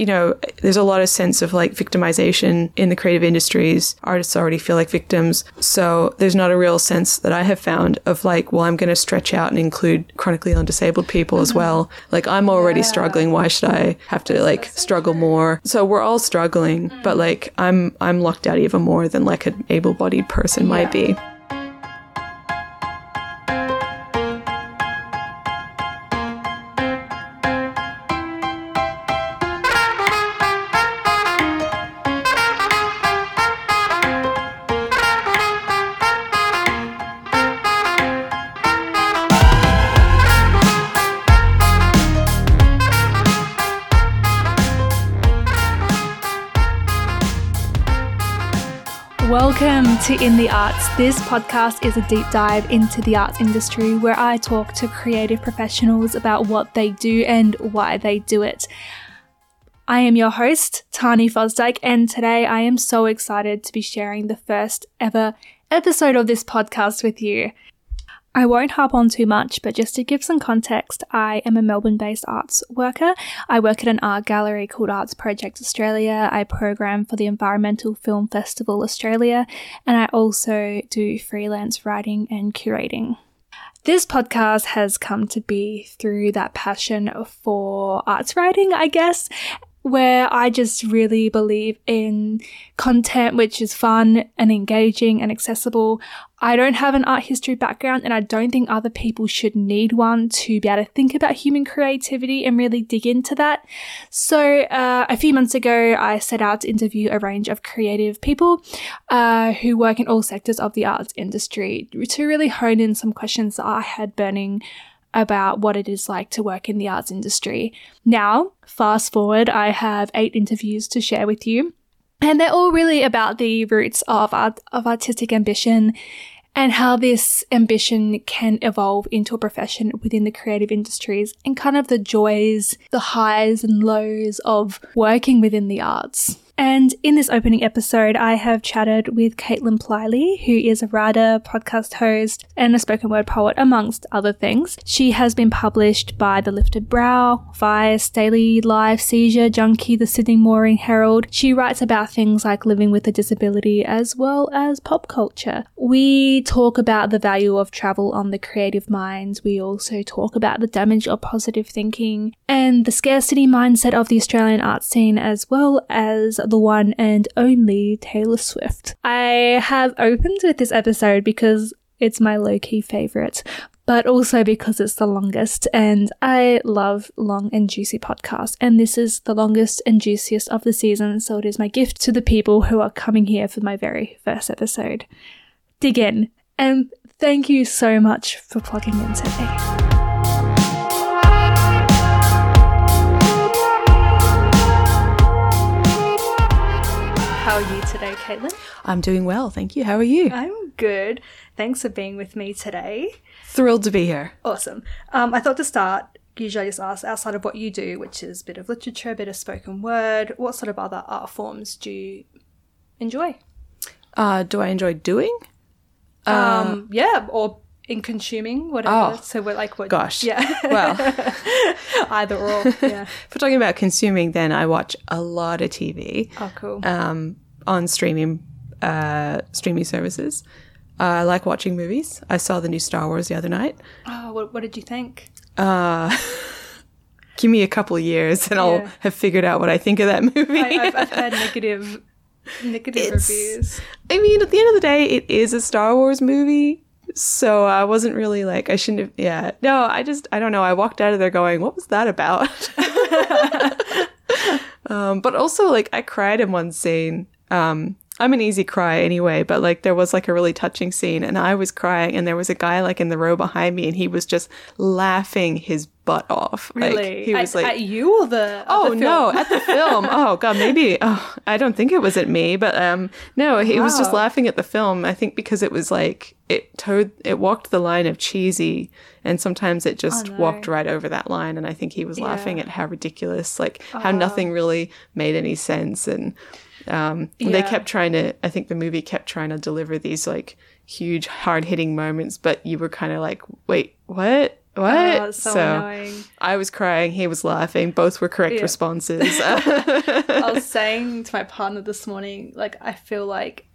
you know, there's a lot of sense of like victimization in the creative industries. Artists already feel like victims. So there's not a real sense that I have found of like, well, I'm going to stretch out and include chronically ill and disabled people as mm-hmm. well. Like, I'm already struggling. Why should I have to like struggle more? So we're all struggling, but mm. like, I'm, I'm locked out even more than like an able bodied person might be. In the Arts. This podcast is a deep dive into the arts industry where I talk to creative professionals about what they do and why they do it. I am your host, Tani Fosdyke, and today I am so excited to be sharing the first ever episode of this podcast with you. I won't harp on too much, but just to give some context, I am a Melbourne based arts worker. I work at an art gallery called Arts Project Australia. I program for the Environmental Film Festival Australia, and I also do freelance writing and curating. This podcast has come to be through that passion for arts writing, I guess, where I just really believe in content which is fun and engaging and accessible. I don't have an art history background and I don't think other people should need one to be able to think about human creativity and really dig into that. So, uh, a few months ago, I set out to interview a range of creative people uh, who work in all sectors of the arts industry to really hone in some questions that I had burning about what it is like to work in the arts industry. Now, fast forward, I have eight interviews to share with you. And they're all really about the roots of art, of artistic ambition and how this ambition can evolve into a profession within the creative industries and kind of the joys, the highs and lows of working within the arts. And in this opening episode, I have chatted with Caitlin Plyley, who is a writer, podcast host, and a spoken word poet, amongst other things. She has been published by The Lifted Brow, Vice, Daily Life, Seizure, Junkee, The Sydney Morning Herald. She writes about things like living with a disability as well as pop culture. We talk about the value of travel on the creative mind. We also talk about the damage of positive thinking and the scarcity mindset of the Australian art scene, as well as the one and only Taylor Swift. I have opened with this episode because it's my low key favorite, but also because it's the longest and I love long and juicy podcasts. And this is the longest and juiciest of the season, so it is my gift to the people who are coming here for my very first episode. Dig in, and thank you so much for plugging in today. Caitlin? I'm doing well. Thank you. How are you? I'm good. Thanks for being with me today. Thrilled to be here. Awesome. Um, I thought to start, usually I just ask outside of what you do, which is a bit of literature, a bit of spoken word, what sort of other art forms do you enjoy? Uh, do I enjoy doing? Um, yeah, or in consuming, whatever. Oh. so we're like, what? Gosh. Yeah. Well, Either or. Yeah. if we're talking about consuming, then I watch a lot of TV. Oh, cool. um, on streaming uh, streaming services. Uh, I like watching movies. I saw the new Star Wars the other night. oh, what, what did you think? Uh, give me a couple of years and I'll have figured out what I think of that movie. I, I've, I've heard negative, negative It's- reviews. I mean, at the end of the day, it is a Star Wars movie. So I wasn't really like, I shouldn't have, yeah. No, I just, I don't know. I walked out of there going, what was that about? um, but also, like, I cried in one scene. Um, I'm an easy cry anyway, but like, there was like a really touching scene and I was crying and there was a guy like in the row behind me and he was just laughing his butt off. Really? Like, he was at, like, at you or the? Oh the no, at the film. Oh god, maybe. Oh, I don't think it was at me, but um, no, he was just laughing at the film. I think because it was like it towed, it walked the line of cheesy, and sometimes it just Oh, no. walked right over that line. And I think he was laughing Yeah. at how ridiculous, like how nothing really made any sense, and um, they kept trying to. I think the movie kept trying to deliver these like huge, hard hitting moments, but you were kind of like, wait, what? what? Oh, so, annoying. I was crying. He was laughing. Both were correct Yeah. responses. I was saying to my partner this morning, like, I feel like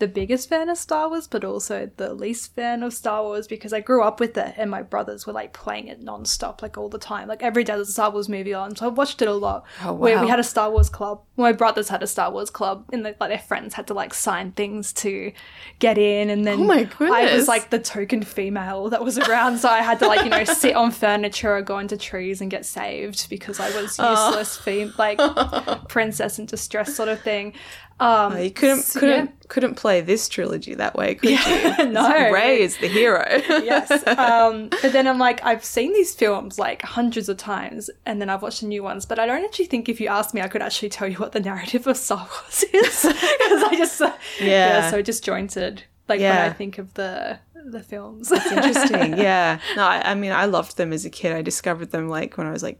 the biggest fan of Star Wars, but also the least fan of Star Wars because I grew up with it and my brothers were like playing it nonstop, like all the time. Like every day there's a Star Wars movie on, so I watched it a lot. Oh, Where we had a Star Wars club. My brothers had a Star Wars club, and the, like their friends had to like sign things to get in, and then Oh my I was like the token female that was around, so I had to like you know sit on furniture or go into trees and get saved because I was oh. useless fem- like princess in distress sort of thing. Um, you couldn't so, couldn't couldn't play this trilogy that way, could Yeah, you? no. Rey is the hero. yes. Um, but then I'm like, I've seen these films like hundreds of times, and then I've watched the new ones. But I don't actually think if you asked me, I could actually tell you what the narrative of Star Wars is because I just uh, Yeah. so disjointed. Like when I think of the the films. it's Interesting. Yeah. No, I, I mean, I loved them as a kid. I discovered them like when I was like,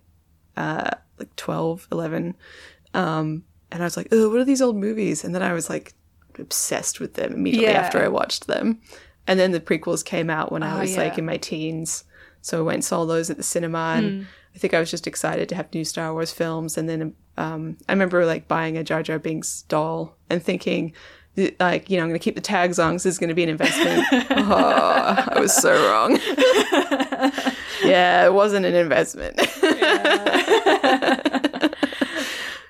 uh, like 12, 11. Um, and I was like, oh, what are these old movies? And then I was like obsessed with them immediately Yeah. after I watched them. And then the prequels came out when I Oh, was like in my teens. So I went and saw those at the cinema and Hmm. I think I was just excited to have new Star Wars films. And then um, I remember like buying a Jar Jar Binks doll and thinking, like, you know, I'm going to keep the tags on 'cause this is going to be an investment. oh, I was so wrong. yeah, it wasn't an investment.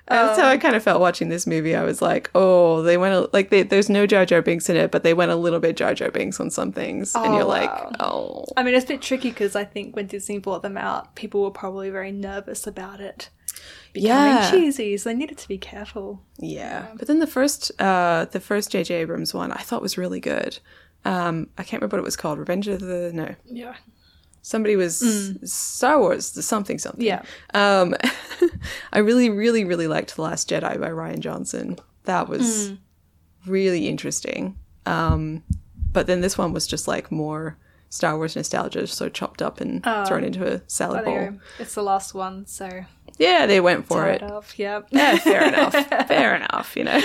That's how I kind of felt watching this movie. I was like, oh, they went a, like they, there's no Jar Jar Binks in it, but they went a little bit Jar Jar Binks on some things, and Oh, you're like, wow. oh, I mean, it's a bit tricky because I think when Disney brought them out, people were probably very nervous about it becoming Yeah. cheesy, so they needed to be careful. yeah. But then the first, uh, the first J.J. Abrams one, I thought was really good. Um, I can't remember what it was called. Revenge of the no, Yeah. Somebody was Star Wars, the something something. Yeah. Um, I really, really, really liked The Last Jedi by Rian Johnson. That was really interesting. Um, but then this one was just like more Star Wars nostalgia, so chopped up and thrown into a salad bowl. It's the last one, so Yeah, they went for it. Yeah. Yeah, fair enough. Fair enough, you know.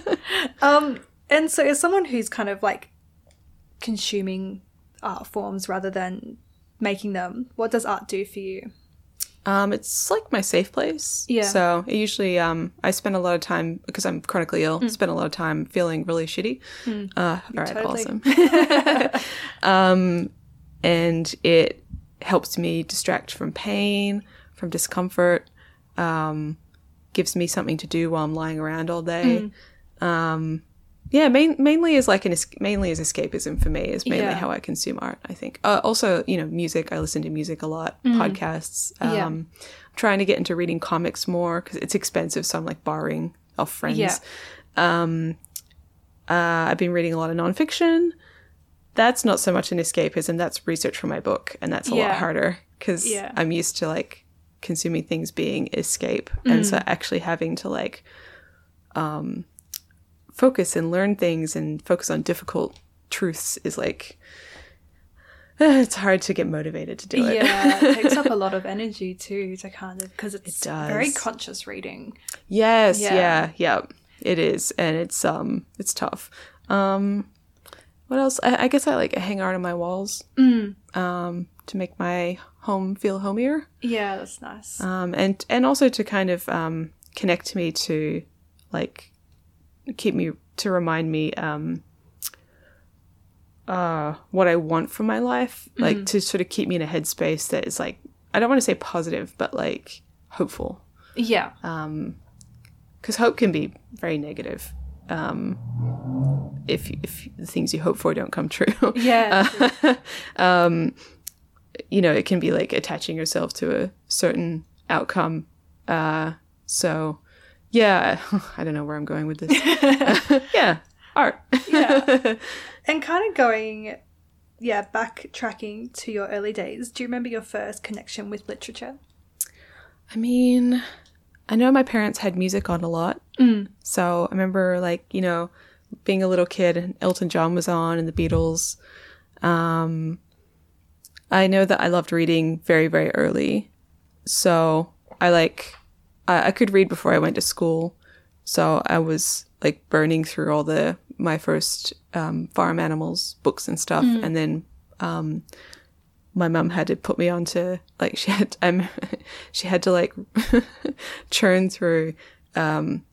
Um, and so as someone who's kind of like consuming art forms rather than making them, what does art do for you? Um, it's like my safe place. Yeah. So I usually um I spend a lot of time because I'm chronically ill. Spend a lot of time feeling really shitty. Uh, all right, totally. awesome. um, and it helps me distract from pain, from discomfort. Um, gives me something to do while I'm lying around all day. Um, yeah, main, mainly is like an mainly is escapism for me. Is mainly Yeah. how I consume art. I think. Uh, also, you know, music. I listen to music a lot. Podcasts. Um, Yeah. I'm trying to get into reading comics more because it's expensive. So I'm like borrowing off friends. Yeah. Uh, I've been reading a lot of nonfiction. That's not so much an escapism. That's research for my book, and that's a Yeah. lot harder because. I'm used to like consuming things being escape, and Mm. so actually having to like um, focus and learn things and focus on difficult truths is like it's hard to get motivated to do it. Yeah, it takes up a lot of energy too to kind of because it's does. very conscious reading. Yes, Yeah. yeah. yeah, It is, and it's um, it's tough. Um, what else? I, I guess I like hang art on my walls, um, to make my home feel homier, Yeah, that's nice. um, and and also to kind of um connect me to, like, keep me to remind me um. Uh, what I want from my life, like to sort of keep me in a headspace that is like I don't want to say positive, but like hopeful yeah, Um, because hope can be very negative um, if if the things you hope for don't come true. yeah, Um you know, it can be like attaching yourself to a certain outcome. Uh, so, yeah, I don't know where I'm going with this. yeah, art. yeah. and kind of going, yeah, backtracking to your early days. Do you remember your first connection with literature? I mean, I know my parents had music on a lot. So I remember, like, you know, being a little kid and Elton John was on and the Beatles. Um, I know that I loved reading very, very early. So I like, I, I could read before I went to school. So I was like burning through all the, my first um, farm animals books and stuff. And then um, my mum had to put me onto like she had um she had to like churn through um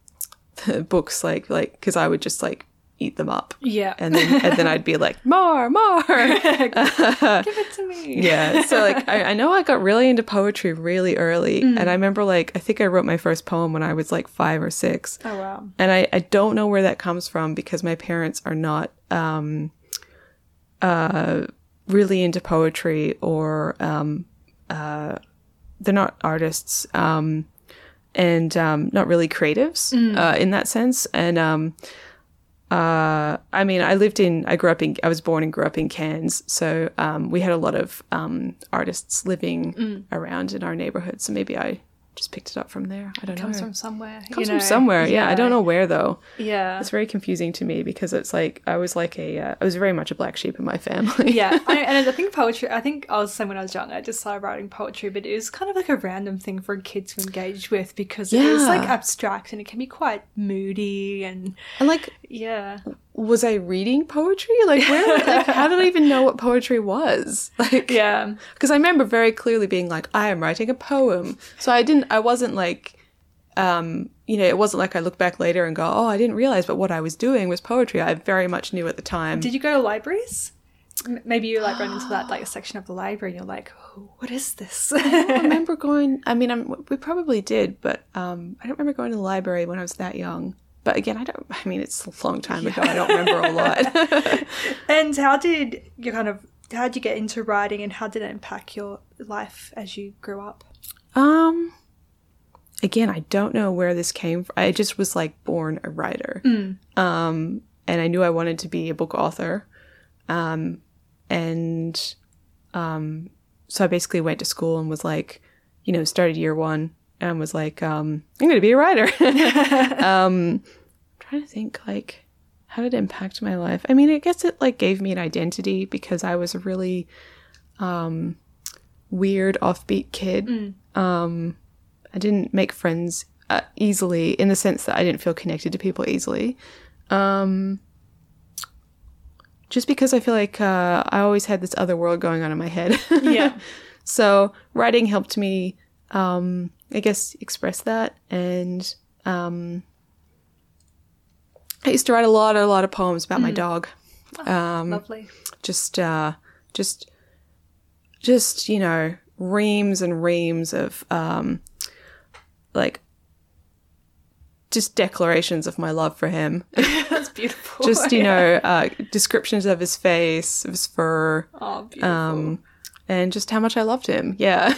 the books like like because I would just like eat them up. Yeah. and then and then I'd be like more more. Give it to me. yeah. So like I, I know i got really into poetry really early. And i remember like i think i wrote my first poem when i was like five or six. Oh wow. and i, I don't know where that comes from because my parents are not um uh really into poetry or um uh they're not artists um and um not really creatives uh in that sense. And um uh, I mean, I lived in, I grew up in, I was born and grew up in Cairns. So um, we had a lot of um, artists living around in our neighborhood. So maybe I just picked it up from there. I don't Comes know. Comes from somewhere. Comes you from know. somewhere. Yeah. I don't know where though. Yeah. It's very confusing to me because it's like, I was like a, uh, I was very much a black sheep in my family. yeah, I, and I think poetry. I think I was the same when I was young. I just started writing poetry, but it was kind of like a random thing for a kid to engage with because it is like abstract and it can be quite moody and and like, yeah, was I reading poetry? Like, where, like, how did I even know what poetry was? Like, yeah, because I remember very clearly being like, I am writing a poem. So I didn't, I wasn't like, um, you know, it wasn't like I look back later and go, oh, I didn't realize, but what I was doing was poetry. I very much knew at the time. Did you go to libraries? Maybe you like run into that like section of the library and you're like, oh, what is this? I remember going, I mean, I'm, we probably did, but um, I don't remember going to the library when I was that young. But again, I don't, I mean, it's a long time ago. I don't remember a lot. and how did you kind of how did you get into writing and how did it impact your life as you grew up? um, again, I don't know where this came from. I just was like born a writer. Um, and I knew I wanted to be a book author. Um, and um, so I basically went to school and was like, you know, started year one and was like, um, I'm going to be a writer. um, I'm trying to think like, how did it impact my life? I mean, I guess it like gave me an identity because I was a really um, weird, offbeat kid. Um, I didn't make friends uh, easily in the sense that I didn't feel connected to people easily. Um, just because I feel like uh, I always had this other world going on in my head. Yeah. so writing helped me, um, I guess, express that. And um, I used to write a lot, a lot of poems about my dog. Um, Lovely. just uh just just you know reams and reams of um like just declarations of my love for him That's beautiful. just you know uh descriptions of his face of his fur Oh, beautiful. um and just how much i loved him yeah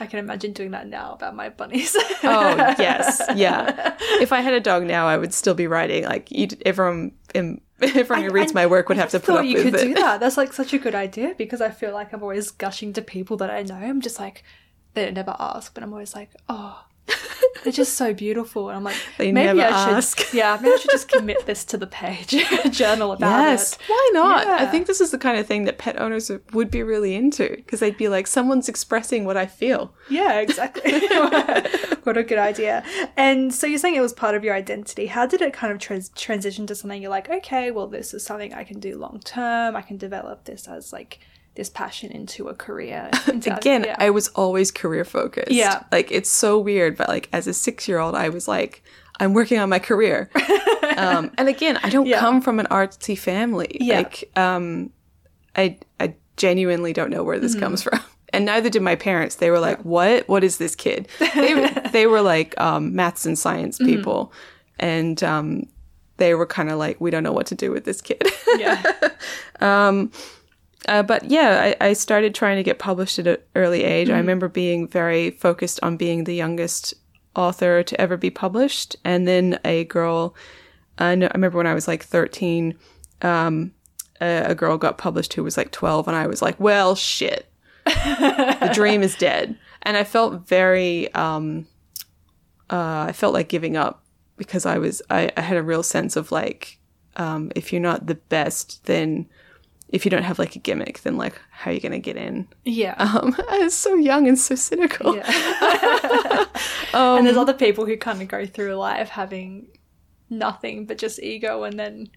I can imagine doing that now about my bunnies. oh yes yeah if i had a dog now i would still be writing like you'd, everyone in, everyone who reads I- my work would I have to put thought up you with could it do that. That's like such a good idea because I feel like I'm always gushing to people that I know. I'm just like, they never ask, but I'm always like, oh, they're just so beautiful. And I'm like, They maybe I should, yeah, maybe I should just commit this to the page, journal about Yes, it. why not? I think this is the kind of thing that pet owners would be really into because they'd be like, someone's expressing what I feel. Yeah, exactly. what a good idea. And so you're saying it was part of your identity. How did it kind of trans- transition to something you're like, okay, well, this is something I can do long term. I can develop this as like this passion into a career. Into Again, yeah. I was always career focused. Yeah. Like, it's so weird, but like, as a six year old, I was like, I'm working on my career. um, and again, I don't Yeah. come from an artsy family. Yeah. Like, um, I, I genuinely don't know where this Mm-hmm. comes from. And neither did my parents. They were like, "What? What is this kid?" They they were like um, maths and science Mm-hmm. people, and um, they were kind of like, "We don't know what to do with this kid." yeah. Uh, but yeah, I, I started trying to get published at an early age. I remember being very focused on being the youngest author to ever be published. And then a girl, I, know, I remember when I was like 13, um, a, a girl got published who was like 12, and I was like, well, shit. the dream is dead. And I felt very, um, uh, I felt like giving up because I was, I, I had a real sense of like, um, if you're not the best, then if you don't have like a gimmick, then like how are you going to get in? Yeah. Um, I was so young and so cynical. Yeah. Um, and there's other people who kind of go through life having nothing but just ego and then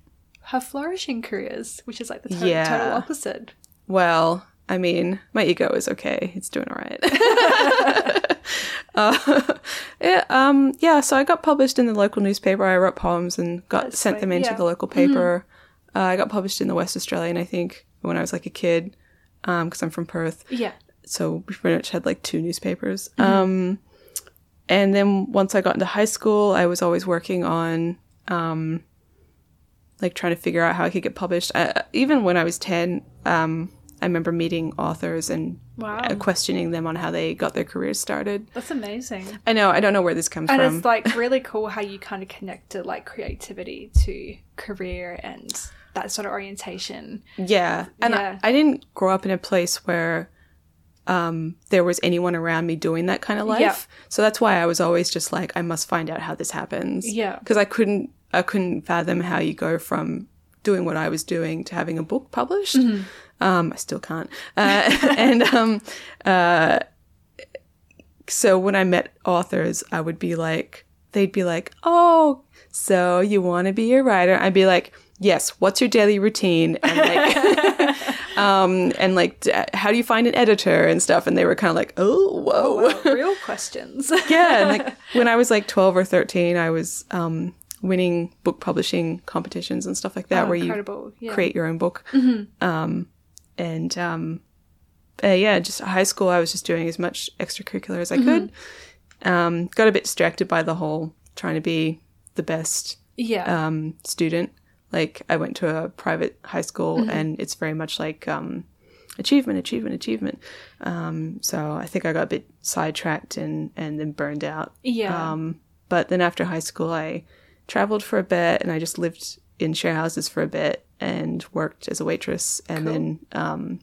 have flourishing careers, which is like the to- Yeah. total opposite. Well, I mean, my ego is okay. It's doing all right. uh, yeah, um, yeah, so I got published in the local newspaper. I wrote poems and got That's sent sweet, them into yeah. the local paper. Uh, I got published in the West Australian, I think, when I was like a kid, because I'm from Perth. Yeah. So we pretty much had like two newspapers. Um, and then once I got into high school, I was always working on um, like trying to figure out how I could get published. I, even when I was 10, um, I remember meeting authors and Wow. uh, questioning them on how they got their careers started. That's amazing. I know, I don't know where this comes And from. it's like really cool how you kind of connected like creativity to career and that sort of orientation. yeah. And Yeah. I, I didn't grow up in a place where um, there was anyone around me doing that kind of life. Yeah. So that's why I was always just like, I must find out how this happens. Yeah. Because I couldn't, I couldn't fathom how you go from doing what I was doing to having a book published. Mm-hmm. Um, I still can't. Uh, and um, uh, so when I met authors, I would be like, they'd be like, "Oh, so you want to be a writer?" I'd be like, "Yes." What's your daily routine? And like, um, and like, how do you find an editor and stuff? And they were kind of like, "Oh, whoa." Well, real questions. yeah, and like when I was like 12 or 13, I was um, winning book publishing competitions and stuff like that, Oh, where you. Yeah. create your own book. Um, and um, uh, yeah, just high school, I was just doing as much extracurricular as I could. Um, got a bit distracted by the whole trying to be the best Yeah. um, student. Like I went to a private high school, and it's very much like um, achievement, achievement, achievement. Um, so I think I got a bit sidetracked and and then burned out. yeah. Um, but then after high school, I traveled for a bit, and I just lived in share houses for a bit and worked as a waitress, and Cool. then um,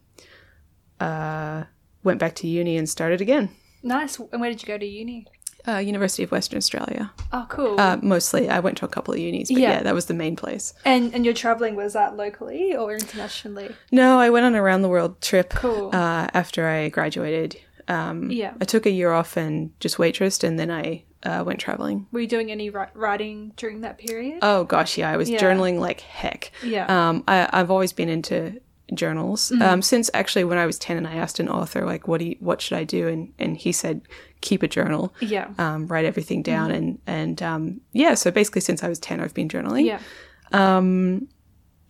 uh, went back to uni and started again. nice. And where did you go to uni? Uh, University of Western Australia. Oh, cool. Uh, mostly, I went to a couple of unis, but Yeah. yeah, that was the main place. and and your traveling was that locally or internationally? No, I went on a round the world trip Cool. uh, after I graduated. Um, Yeah. I took a year off and just waitressed, and then I uh, went traveling. Were you doing any writing during that period? Oh gosh, yeah, I was Yeah. journaling like heck. Yeah. Um, I, I've always been into journals Mm-hmm. um, since actually when I was ten, and I asked an author like, "What do you, what should I do?" and and he said, "Keep a journal." yeah. Um, write everything down, and and um, yeah. So basically, since I was ten, I've been journaling. yeah.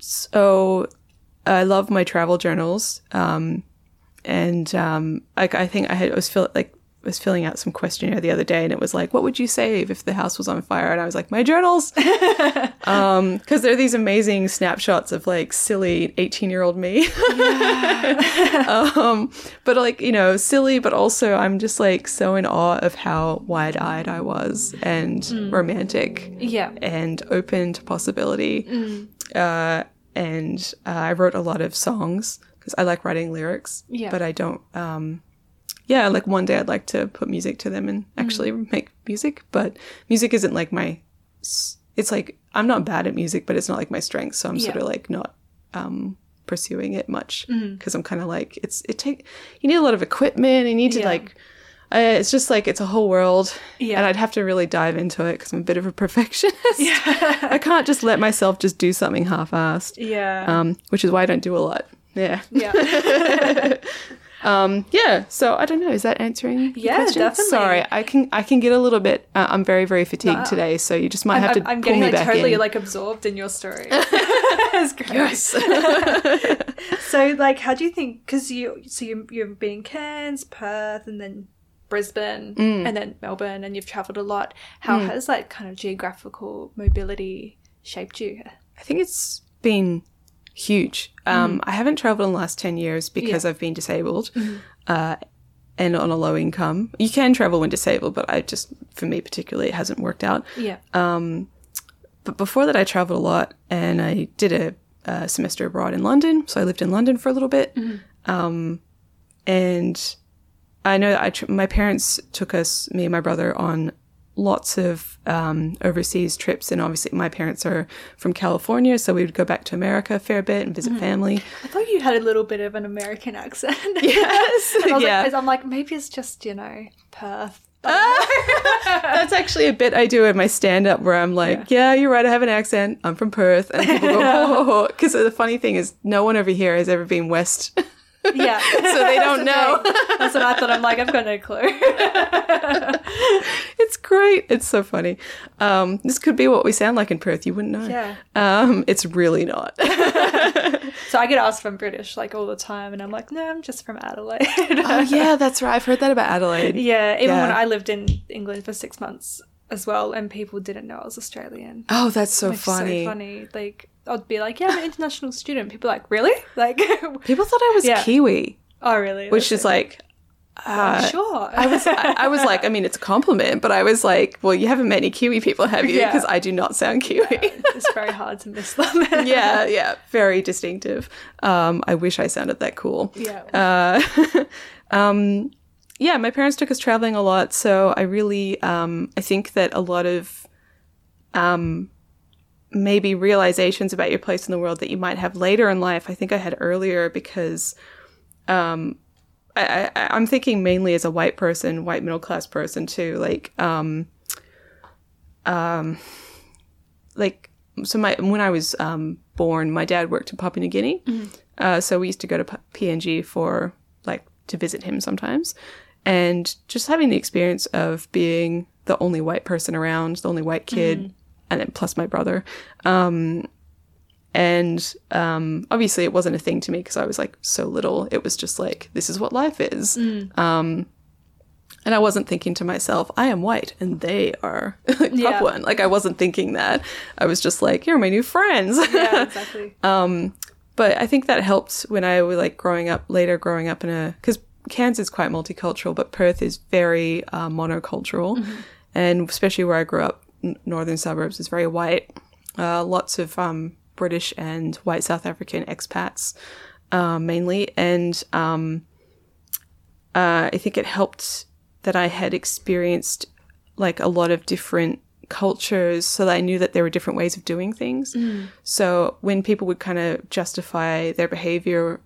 So I love my travel journals. Um, and um, like I think I had I was fill, like was filling out some questionnaire the other day, and it was like, "What would you save if the house was on fire?" And I was like, "My journals," because they're these amazing snapshots of like silly eighteen year old me. um, but like you know, silly, but also I'm just like so in awe of how wide eyed I was and romantic Yeah. and open to possibility. Uh, and uh, I wrote a lot of songs because I like writing lyrics, Yeah. but I don't. Um, yeah, like one day I'd like to put music to them and actually make music, but music isn't like my. It's like I'm not bad at music, but it's not like my strength, so I'm sort of like not um, pursuing it much because I'm kind of like it's it take you need a lot of equipment. You need to Yeah. like. Uh, it's just like it's a whole world, Yeah. and I'd have to really dive into it because I'm a bit of a perfectionist. yeah. I can't just let myself just do something half-assed, Yeah. um, which is why I don't do a lot. Yeah, yeah. um, yeah. So I don't know. Is that answering? Yeah, question? definitely. Sorry, I can I can get a little bit. Uh, I'm very very fatigued today, so you just might have I'm, to I'm pull getting me like back totally in. like absorbed in your story. That's great. so like, how do you think? Because you so you you've been in Cairns, Perth, and then Brisbane, Mm. and then Melbourne, and you've travelled a lot. How has like kind of geographical mobility shaped you? I think it's been huge. Um, I haven't traveled in the last 10 years because I've been disabled uh, and on a low income. You can travel when disabled, but I just, for me particularly, it hasn't worked out. Yeah. But before that, I traveled a lot and I did a, a semester abroad in London. So I lived in London for a little bit. Um, and I know that I tr- my parents took us, me and my brother, on lots of um, overseas trips. And obviously, my parents are from California. So we would go back to America a fair bit and visit family. I thought you had a little bit of an American accent. Yes. And I was yeah. like, I'm like, maybe it's just you know Perth. That's actually a bit I do in my stand up where I'm like, yeah. you're right, I have an accent. I'm from Perth. And people go, oh, because the funny thing is, no one over here has ever been west Yeah. so they don't know. That's what I thought. I'm like, I've got no clue. it's great. It's so funny. Um, this could be what we sound like in Perth. You wouldn't know. Yeah. Um, it's really not. So I get asked if I'm British like all the time, and I'm like, no, I'm just from Adelaide. oh yeah, that's right. I've heard that about Adelaide. yeah, even when I lived in England for six months as well, and people didn't know I was Australian. Oh, that's so funny. so funny. Like I'd be like, yeah, I'm an international student. People are like, really? Like, People thought I was Yeah. Kiwi, oh, really? which That's is like. Uh, sure. I was I, I was like, I mean, it's a compliment, but I was like, well, you haven't met any Kiwi people, have you? Yeah. Because I do not sound Kiwi. it's very hard to miss them. yeah, yeah, very distinctive. Um, I wish I sounded that cool. yeah. Uh, um, yeah, my parents took us traveling a lot, so I really, um, I think that a lot of, um, maybe realizations about your place in the world that you might have later in life, I think I had earlier because, um, I, I, I'm thinking mainly as a white person, white middle class person too, like, um, um, like so my when I was um, born, my dad worked in Papua New Guinea, uh, so we used to go to PNG for like to visit him sometimes, and just having the experience of being the only white person around, the only white kid, and then plus my brother, um, and um, obviously it wasn't a thing to me because I was like so little. It was just like this is what life is. Um, and I wasn't thinking to myself, I am white and they are like Yeah. Papuan. Like I wasn't thinking that. I was just like, you're my new friends. yeah, exactly. but I think that helped when I was like growing up later, growing up in a because Cairns is quite multicultural, but Perth is very uh, monocultural, and especially where I grew up, n- northern suburbs is very white. Uh, lots of um, British and white South African expats, uh, mainly, and um, uh, I think it helped that I had experienced like a lot of different cultures so that I knew that there were different ways of doing things. So when people would kind of justify their behavior,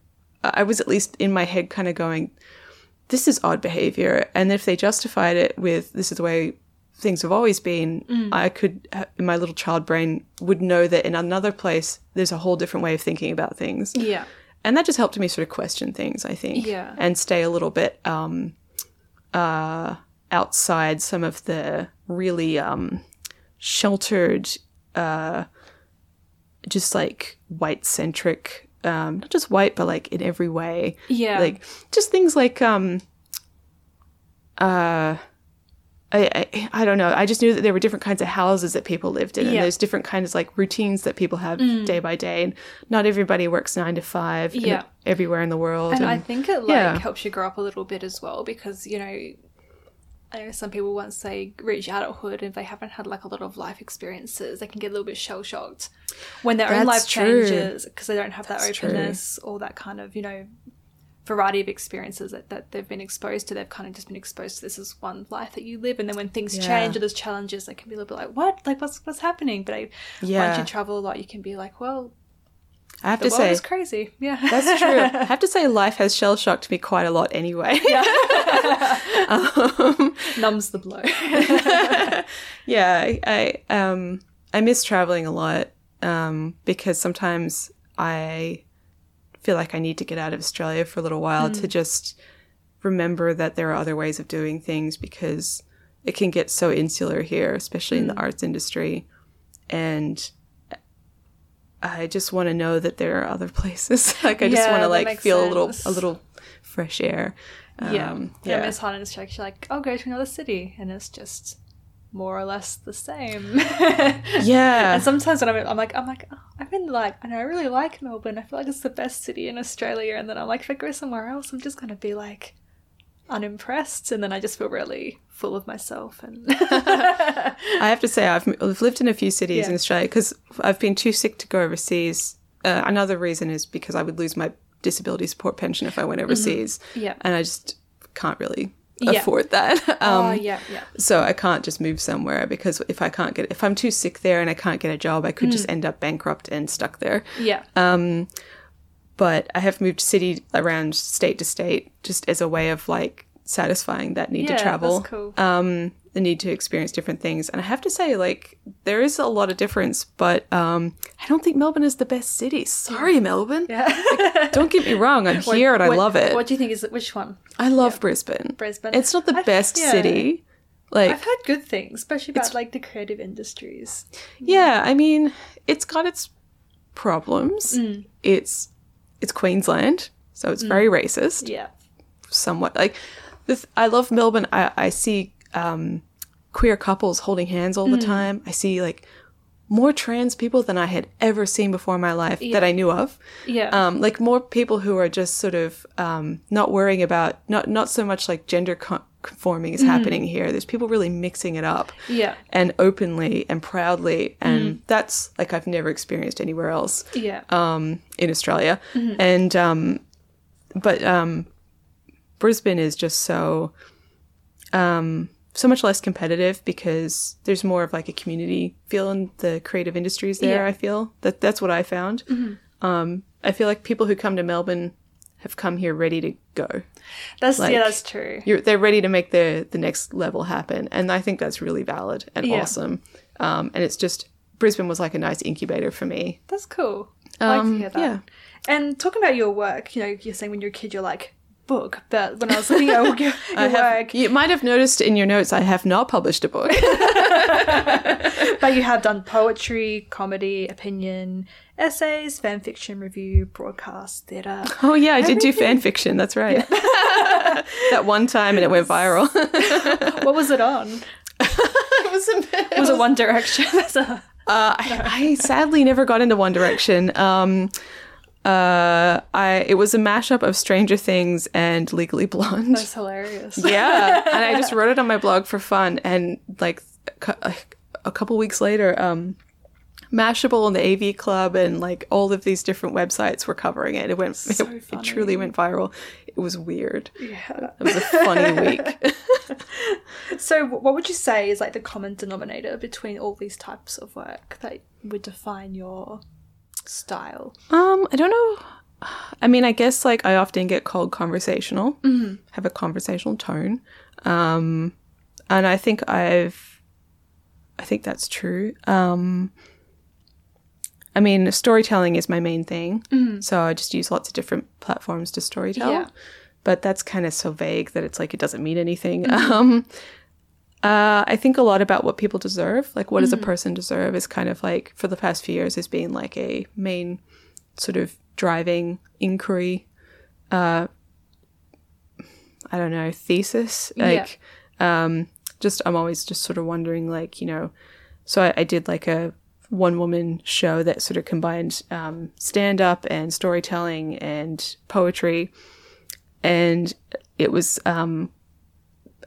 I was at least in my head kind of going, this is odd behavior. And if they justified it with this is the way things have always been, I could, in my little child brain, would know that in another place, there's a whole different way of thinking about things Yeah. and that just helped me sort of question things i think Yeah. and stay a little bit um uh outside some of the really um sheltered uh just like white centric um not just white but like in every way Yeah. like just things like um uh I, I, I don't know. I just knew that there were different kinds of houses that people lived in, and there's different kinds of like routines that people have mm. day by day. And not everybody works nine to five. and Yeah. everywhere in the world. And I think it like yeah. helps you grow up a little bit as well because you know, I know some people once they reach adulthood and if they haven't had like a lot of life experiences, they can get a little bit shell shocked when their own life true. changes because they don't have that That's true. openness or that kind of you know variety of experiences that, that they've been exposed to. They've kind of just been exposed to this is one life that you live, and then when things Yeah. change or there's challenges, they can be a little bit like, what? Like what's what's happening? But I, Yeah. once you travel a lot, you can be like, well, I have the to world say, is crazy. Yeah, that's true. I have to say, life has shell shocked me quite a lot anyway. Numbs the blow. yeah, I, I um I miss traveling a lot um because sometimes I feel like I need to get out of Australia for a little while to just remember that there are other ways of doing things because it can get so insular here, especially in the arts industry, and I just want to know that there are other places. like I just want to like feel a little a little fresh air. Yeah. Um, yeah. yeah. Miss Hard in Australia, she's like, I'll go to another city. And it's just more or less the same. Yeah. and sometimes when I'm, I'm like, I'm like, oh, I really like, and I really like Melbourne. I feel like it's the best city in Australia. And then I'm like, if I go somewhere else, I'm just going to be like unimpressed. And then I just feel really full of myself. And I have to say, I've, I've lived in a few cities in Australia because I've been too sick to go overseas. Uh, another reason is because I would lose my disability support pension if I went overseas. yeah. And I just can't really Yeah. afford that. Um, oh, yeah, yeah. So I can't just move somewhere because if I can't get, if I'm too sick there and I can't get a job, I could just end up bankrupt and stuck there. Yeah. Um, but I have moved city around state to state just as a way of like satisfying that need yeah, to travel. That's cool. Um, the need to experience different things. And I have to say, like, there is a lot of difference, but um, I don't think Melbourne is the best city. Sorry, Melbourne. Yeah. Don't get me wrong. I'm here and I What- love it. What do you think is which one? I love Brisbane. Brisbane. It's not the I've- best yeah. city. Like, I've heard good things, especially about like the creative industries. yeah, I mean, it's got its problems. Mm. It's it's Queensland, so it's very racist. Yeah. somewhat like this i love melbourne i, I see um, queer couples holding hands all the Mm. time i see like more trans people than i had ever seen before in my life that i knew of Yeah. um, like more people who are just sort of um, not worrying about not not so much like gender con- conforming is happening here there's people really mixing it up Mm. Yeah. and openly and proudly and that's like i've never experienced anywhere else yeah. um, in Australia, Mm-hmm. and um, but um, Brisbane is just so um, so much less competitive because there's more of like a community feel in the creative industries there. Yeah. Mm-hmm. I feel that that's what I found. Um, I feel like people who come to Melbourne have come here ready to go. that's like- yeah, that's true. You're, they're ready to make the the next level happen, and I think that's really valid and Yeah. awesome. Um, and it's just Brisbane was like a nice incubator for me. That's cool. I like to Um, hear that. yeah. And talking about your work, you know, you're saying when you're a kid, you're like book, but when I was looking at your, your I have, work, you might have noticed in your notes I have not published a book. but you have done poetry, comedy, opinion, essays, fan fiction review, broadcast, theatre. oh yeah, I did do fan fiction. That's right. that one time and it went viral. what was it on? it was a bit, Was it One Direction? A- uh, I, I sadly never got into One Direction. Um, uh, I it was a mashup of Stranger Things and Legally Blonde. That's hilarious. yeah, and I just wrote it on my blog for fun. And like a couple weeks later, um, Mashable and the AV Club and like all of these different websites were covering it. It went, So it, it truly went viral. It was weird. Yeah. It was a funny week. So, what would you say is like the common denominator between all these types of work that would define your style? Um, I don't know. I mean, I guess like I often get called conversational, have a conversational tone, um, and I think I've, I think that's true. Um, I mean, storytelling is my main thing, so I just use lots of different platforms to storytell. Yeah. But that's kind of so vague that it's like it doesn't mean anything. Um, uh, I think a lot about what people deserve. Like, what does a person deserve is kind of like, for the past few years, has been like a main sort of driving inquiry. Uh, I don't know, thesis. Like, um, just, I'm always just sort of wondering, like, you know, so I, I did like a one woman show that sort of combined um, stand up and storytelling and poetry. And it was um,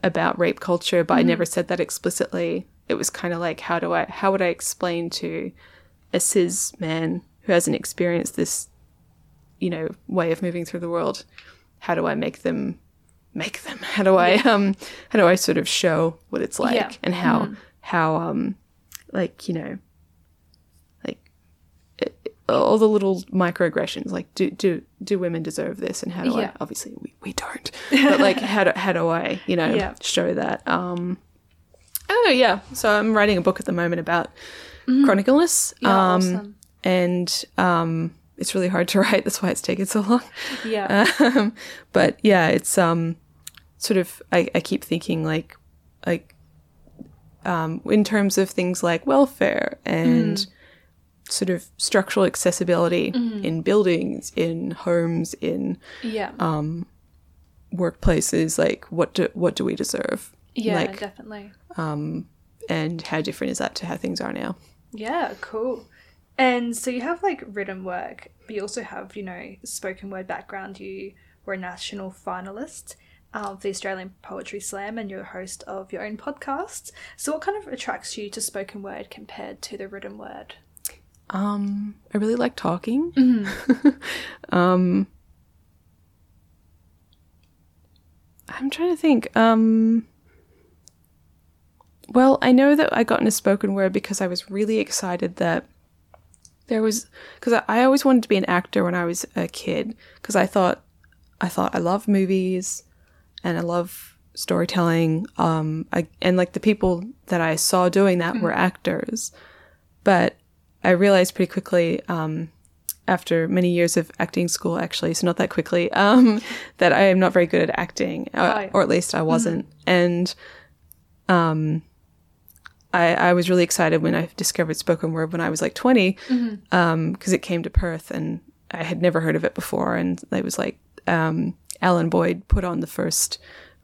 about rape culture, but I never said that explicitly. It was kind of like, how do I, how would I explain to a cis man who hasn't experienced this, you know, way of moving through the world? How do I make them, make them? How do I, um, how do I sort of show what it's like Yeah. and how, how, um, like, you know, all the little microaggressions, like do, do, do women deserve this? And how do Yeah. I, obviously we, we don't, but like, how do, how do I, you know, Yeah. show that? Um, I don't know. Yeah. So I'm writing a book at the moment about chronic illness. Mm-hmm. Yeah, um, awesome. and, um, it's really hard to write. That's why it's taken so long. Yeah. Um, but yeah, it's um, sort of I, I keep thinking like like um, in terms of things like welfare and sort of structural accessibility mm-hmm. in buildings, in homes, in yeah. um, workplaces. Like what do what do we deserve? yeah, like definitely. Um, and how different is that to how things are now? Yeah, cool. And so you have like written work, but you also have, you know, spoken word background. You were a national finalist um, of the Australian Poetry Slam and you're a host of your own podcast. So what kind of attracts you to spoken word compared to the written word? Um, I really like talking. Mm-hmm. um, I'm trying to think. Um, well, I know that I got into spoken word because I was really excited that there was because I, I always wanted to be an actor when I was a kid because I thought I thought I love movies and I love storytelling. Um, I, and like the people that I saw doing that were actors, but I realized pretty quickly, um, after many years of acting school, actually, so not that quickly, um, that I am not very good at acting, uh, Oh, yeah. or at least I wasn't. And um, I, I was really excited when I discovered spoken word when I was like 20, because it came to Perth and I had never heard of it before. And it was like um, Alan Boyd put on the first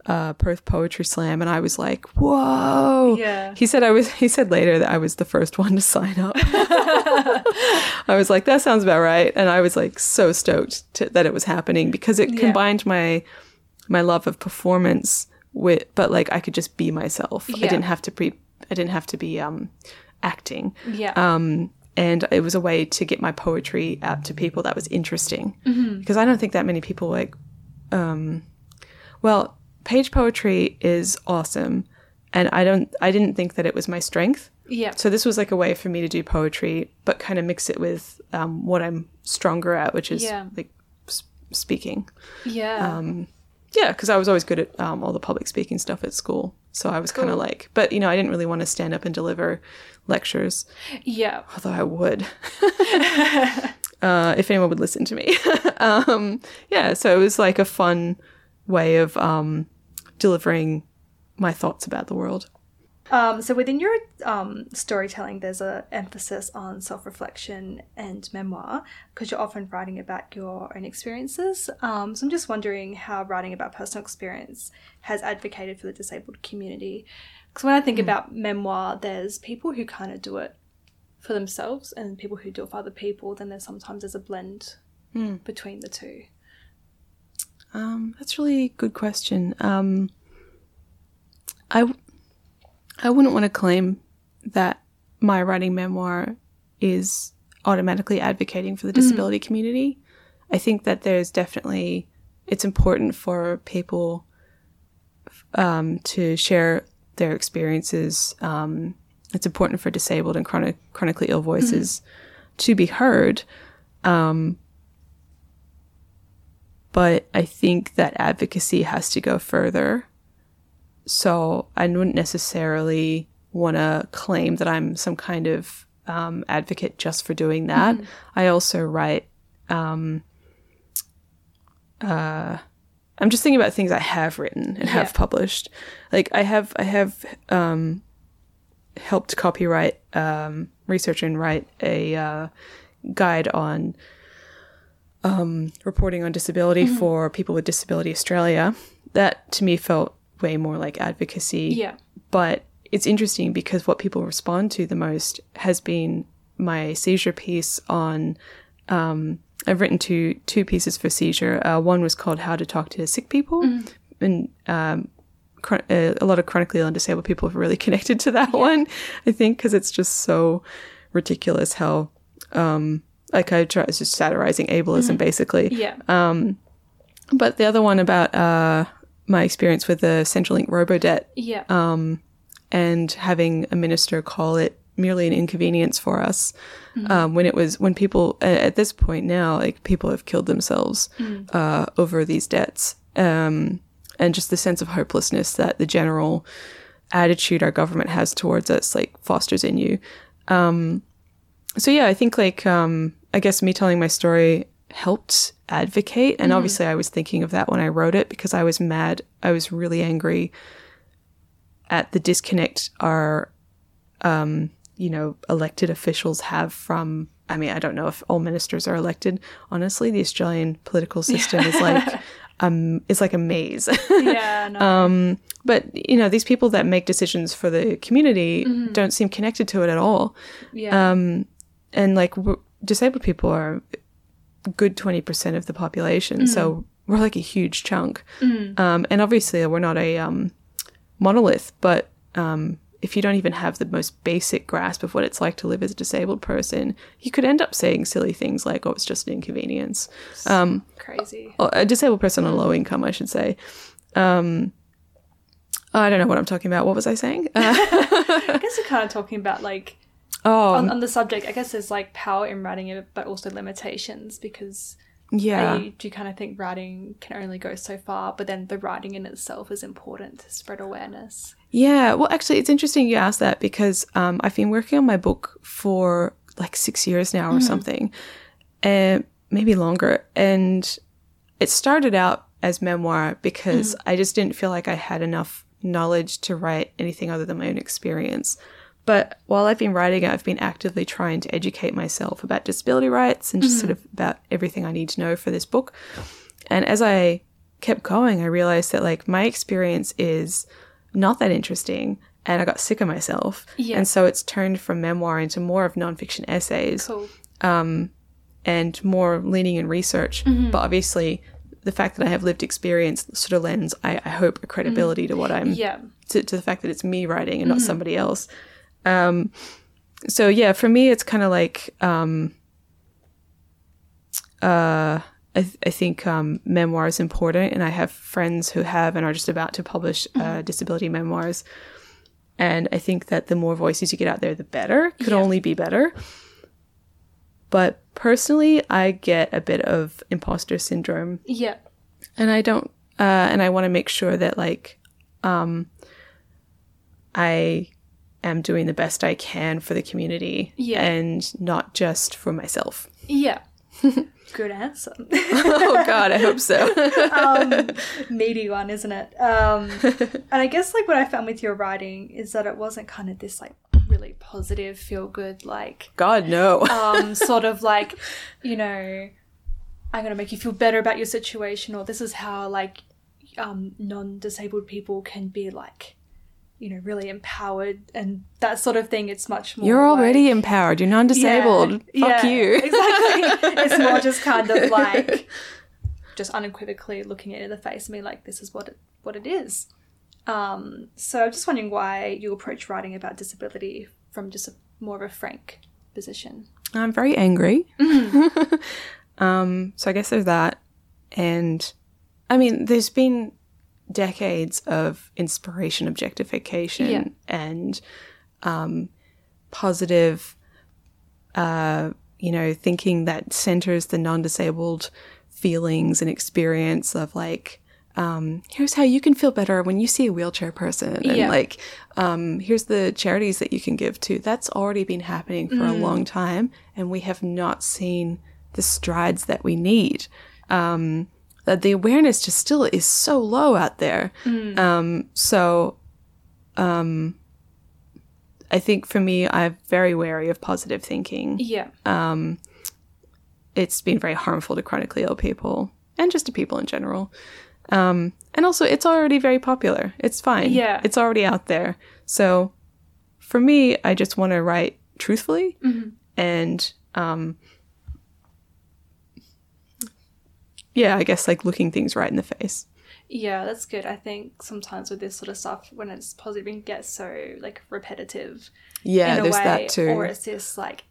uh, Perth Poetry Slam, and I was like, "Whoa!" Yeah. He said I was. He said later that I was the first one to sign up. I was like, "That sounds about right," and I was like so stoked to, that it was happening because it Yeah. combined my my love of performance with, but like I could just be myself. Yeah. I didn't have to pre. I didn't have to be um, acting Yeah. um, and it was a way to get my poetry out to people that was interesting because I don't think that many people like. Um, well, page poetry is awesome, and I don't. I didn't think that it was my strength. yeah. So this was like a way for me to do poetry, but kind of mix it with um, what I'm stronger at, which is Yeah. like s- speaking. yeah. Um, yeah, because I was always good at um, all the public speaking stuff at school. So I was kind of like, but you know, I didn't really want to stand up and deliver lectures yeah. although I would, uh, if anyone would listen to me. um, yeah, so it was like a fun way of um, delivering my thoughts about the world. Um, so within your um, storytelling, there's an emphasis on self-reflection and memoir because you're often writing about your own experiences. Um, so I'm just wondering how writing about personal experience has advocated for the disabled community. Because when I think about memoir, there's people who kind of do it for themselves and people who do it for other people. Then there's sometimes there's a blend between the two. Um, that's a really good question. Um, I, w- I wouldn't want to claim that my writing memoir is automatically advocating for the disability community. I think that there's definitely it's important for people um, to share their experiences. Um, it's important for disabled and chronic, chronically ill voices to be heard. Um, but I think that advocacy has to go further. So I wouldn't necessarily want to claim that I'm some kind of um, advocate just for doing that. I also write. Um, uh, I'm just thinking about things I have written and have published. Like I have, I have um, helped copyright, um, research and write a uh, guide on um, reporting on disability for People with Disability Australia. That to me felt way more like advocacy. Yeah. But it's interesting because what people respond to the most has been my Seizure piece on. Um, I've written two two pieces for Seizure. Uh, one was called "How to Talk to Sick People," and um, chron- uh, a lot of chronically ill and disabled people have really connected to that one. I think because it's just so ridiculous how, um, like I try, it's just satirizing ableism basically. Yeah. Um, but the other one about uh, my experience with the Centrelink Robodebt yeah. Um, and having a minister call it merely an inconvenience for us um, when it was when people at this point now like people have killed themselves uh, over these debts um, and just the sense of hopelessness that the general attitude our government has towards us like fosters in you um, so yeah i think like um, i guess me telling my story helped advocate. And obviously i was thinking of that when i wrote it because i was mad. I was really angry at the disconnect our um, you know elected officials have from I mean I don't know if all ministers are elected. Honestly the Australian political system is like um is like a maze. Yeah. No. um but you know these people that make decisions for the community don't seem connected to it at all. Yeah. um and like w- disabled people are a good 20% of the population so we're like a huge chunk. Um, and obviously we're not a um, monolith but um, if you don't even have the most basic grasp of what it's like to live as a disabled person you could end up saying silly things like oh it's just an inconvenience. Um, Crazy. or a disabled person on low income i should say. Um, i don't know what i'm talking about. What was i saying? Uh, I guess you're kind of talking about like oh on, on the subject. I guess there's like power in writing it, but also limitations because Yeah. You- do you kind of think writing can only go so far, but then the writing in itself is important to spread awareness? Yeah, well, actually, it's interesting you asked that because um, I've been working on my book for like six years now or something, and maybe longer. And it started out as memoir because I just didn't feel like I had enough knowledge to write anything other than my own experience. But while I've been writing I've been actively trying to educate myself about disability rights and just sort mm-hmm. of about everything I need to know for this book. And as I kept going, I realized that like my experience is not that interesting and I got sick of myself. Yeah. And so it's turned from memoir into more of nonfiction essays Cool. Um, and more leaning in research. Mm-hmm. But obviously, the fact that I have lived experience sort of lends, I, I hope, a credibility mm-hmm. to what I'm, Yeah. to, to the fact that it's me writing and not somebody else. Um, so yeah, for me, it's kind of like, um, uh, I, th- I think um, memoir is important, and I have friends who have and are just about to publish uh, disability memoirs. And I think that the more voices you get out there, the better. Could Yeah. only be better. But personally, I get a bit of imposter syndrome Yeah. and I don't uh and I want to make sure that like um I am doing the best I can for the community Yeah. and not just for myself. Yeah. Good answer. oh god, I hope so. um, meaty one, isn't it? Um, and I guess like what I found with your writing is that it wasn't kind of this like really positive, feel good, like god no. um, sort of like, you know, I'm gonna make you feel better about your situation, or this is how like um, non-disabled people can be like, you know, really empowered and that sort of thing. It's much more. You're already like- empowered. You're non-disabled. Yeah, Fuck yeah, you. exactly. it's more just kind of like just unequivocally looking it in the face and being like, this is what it what it is. Um, so I'm just wondering why you approach writing about disability from just a more of a frank position. I'm very angry. um, so I guess there's that. And I mean, there's been decades of inspiration objectification Yeah. and um, positive, uh, you know, thinking that centers the non disabled feelings and experience of like, um, here's how you can feel better when you see a wheelchair person. And Yeah. like, um, here's the charities that you can give to. That's already been happening for a long time. And we have not seen the strides that we need. Um, that the awareness just still is so low out there. Um, so, um, I think for me, I'm very wary of positive thinking Yeah. Um, it's been very harmful to chronically ill people and just to people in general. Um, and also, it's already very popular. It's fine. Yeah. It's already out there. So for me, I just want to write truthfully and, um, yeah, I guess like looking things right in the face. Yeah, that's good. I think sometimes with this sort of stuff, when it's positive, it can get so like repetitive Yeah, in a there's way, that too. or it's this like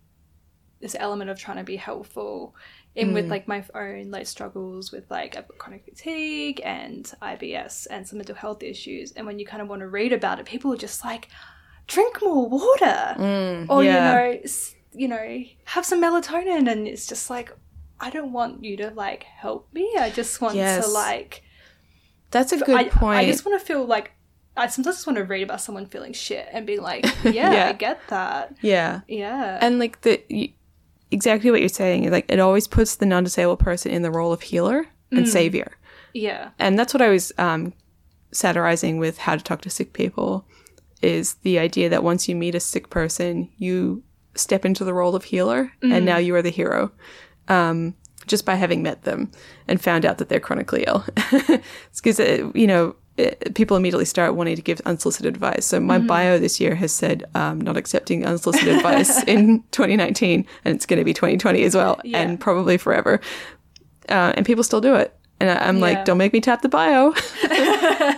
this element of trying to be helpful. In Mm. with like my own like struggles with like I've got chronic fatigue and IBS and some mental health issues, and when you kind of want to read about it, people are just like, drink more water, Mm, or yeah. you know, you know, have some melatonin, and it's just like. I don't want you to like help me. I just want Yes. to like That's a good I, point. I just want to feel like I sometimes just want to read about someone feeling shit and be like, yeah, Yeah. I get that. yeah. Yeah. and like the exactly what you're saying is like it always puts the non-disabled person in the role of healer and savior yeah. and that's what i was um, satirizing with how to talk to sick people is the idea that once you meet a sick person you step into the role of healer and now you are the hero um, just by having met them and found out that they're chronically ill. It's because you know it, people immediately start wanting to give unsolicited advice. So my bio this year has said um, not accepting unsolicited advice in 2019 and it's going to be 2020 as well Yeah. and probably forever. Uh, and people still do it. And I, i'm Yeah. like don't make me tap the bio.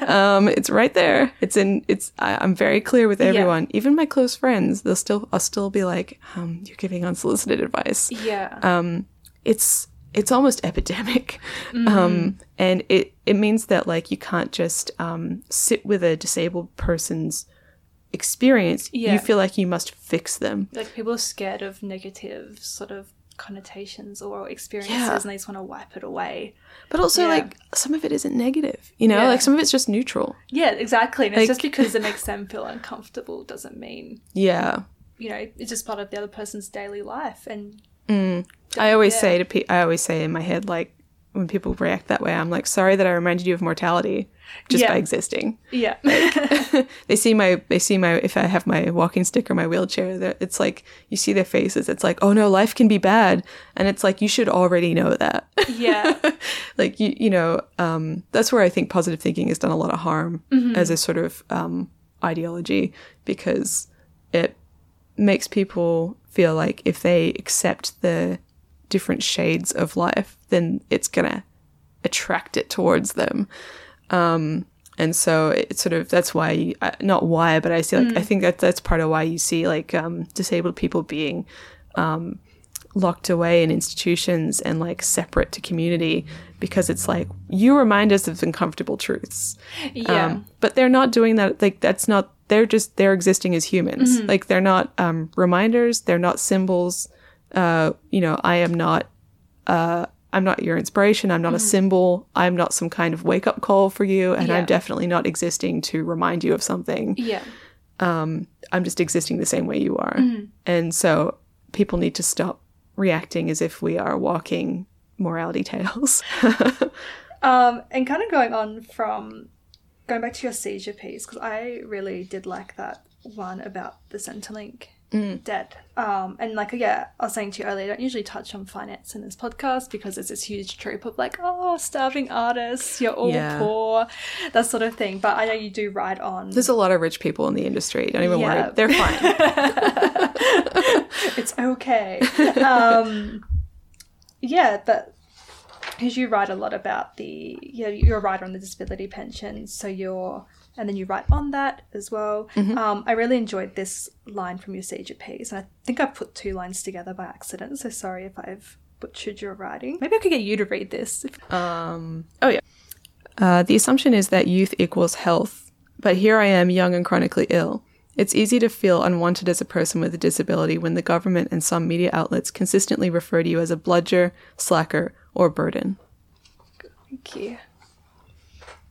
Um, it's right there. It's in it's I, i'm very clear with everyone. Even my close friends they'll still i'll still be like um, you're giving unsolicited advice. Yeah. um, it's it's almost epidemic Mm-hmm. um, and it it means that like you can't just um, sit with a disabled person's experience Yeah. you feel like you must fix them like people are scared of negative sort of connotations or experiences Yeah. and they just want to wipe it away. But also, Yeah. like, some of it isn't negative, you know? Like, some of it's just neutral. Yeah, exactly. And it's just because it makes them feel uncomfortable doesn't mean, Yeah. you know, it's just part of the other person's daily life. And I always Yeah. say to pe- I always say in my head, like, when people react that way, I'm like, sorry that I reminded you of mortality just Yeah. by existing. yeah. they see my, they see my, if I have my walking stick or my wheelchair, it's like, you see their faces. It's like, oh no, life can be bad. And it's like, you should already know that. yeah. like you you know um, that's where I think positive thinking has done a lot of harm as a sort of um, ideology because it makes people feel like if they accept the different shades of life, then it's gonna attract it towards them. Um, and so it's sort of that's why you, uh, not why, but I see like I think that that's part of why you see like um, disabled people being um, locked away in institutions and like separate to community because it's like you remind us of uncomfortable truths. Yeah. Um, but they're not doing that. Like that's not. They're just they're existing as humans. Like they're not um, reminders. They're not symbols. Uh, you know, I am not. Uh, I'm not your inspiration. I'm not a symbol. I'm not some kind of wake up call for you, and Yeah. I'm definitely not existing to remind you of something. yeah. I'm just existing the same way you are. And so people need to stop reacting as if we are walking morality tales. Um, and kind of going on from going back to your Seizure piece, because I really did like that one about the Centrelink debt. Um, and like, yeah, I was saying to you earlier, I don't usually touch on finance in this podcast because it's this huge trope of like, oh, starving artists, you're all Yeah. poor, that sort of thing. But I know you do write on. There's a lot of rich people in the industry. Don't even Yeah. worry. They're fine. it's okay. um, yeah, but because you write a lot about the yeah, you're a writer on the disability pension, so you're and then you write on that as well. Um, I really enjoyed this line from your Seizure piece, and I think I put two lines together by accident. So sorry if I've butchered your writing. Maybe I could get you to read this. Um, oh, yeah. Uh, the assumption is that youth equals health, but here I am, young and chronically ill. It's easy to feel unwanted as a person with a disability when the government and some media outlets consistently refer to you as a bludger, slacker, or burden. Thank you.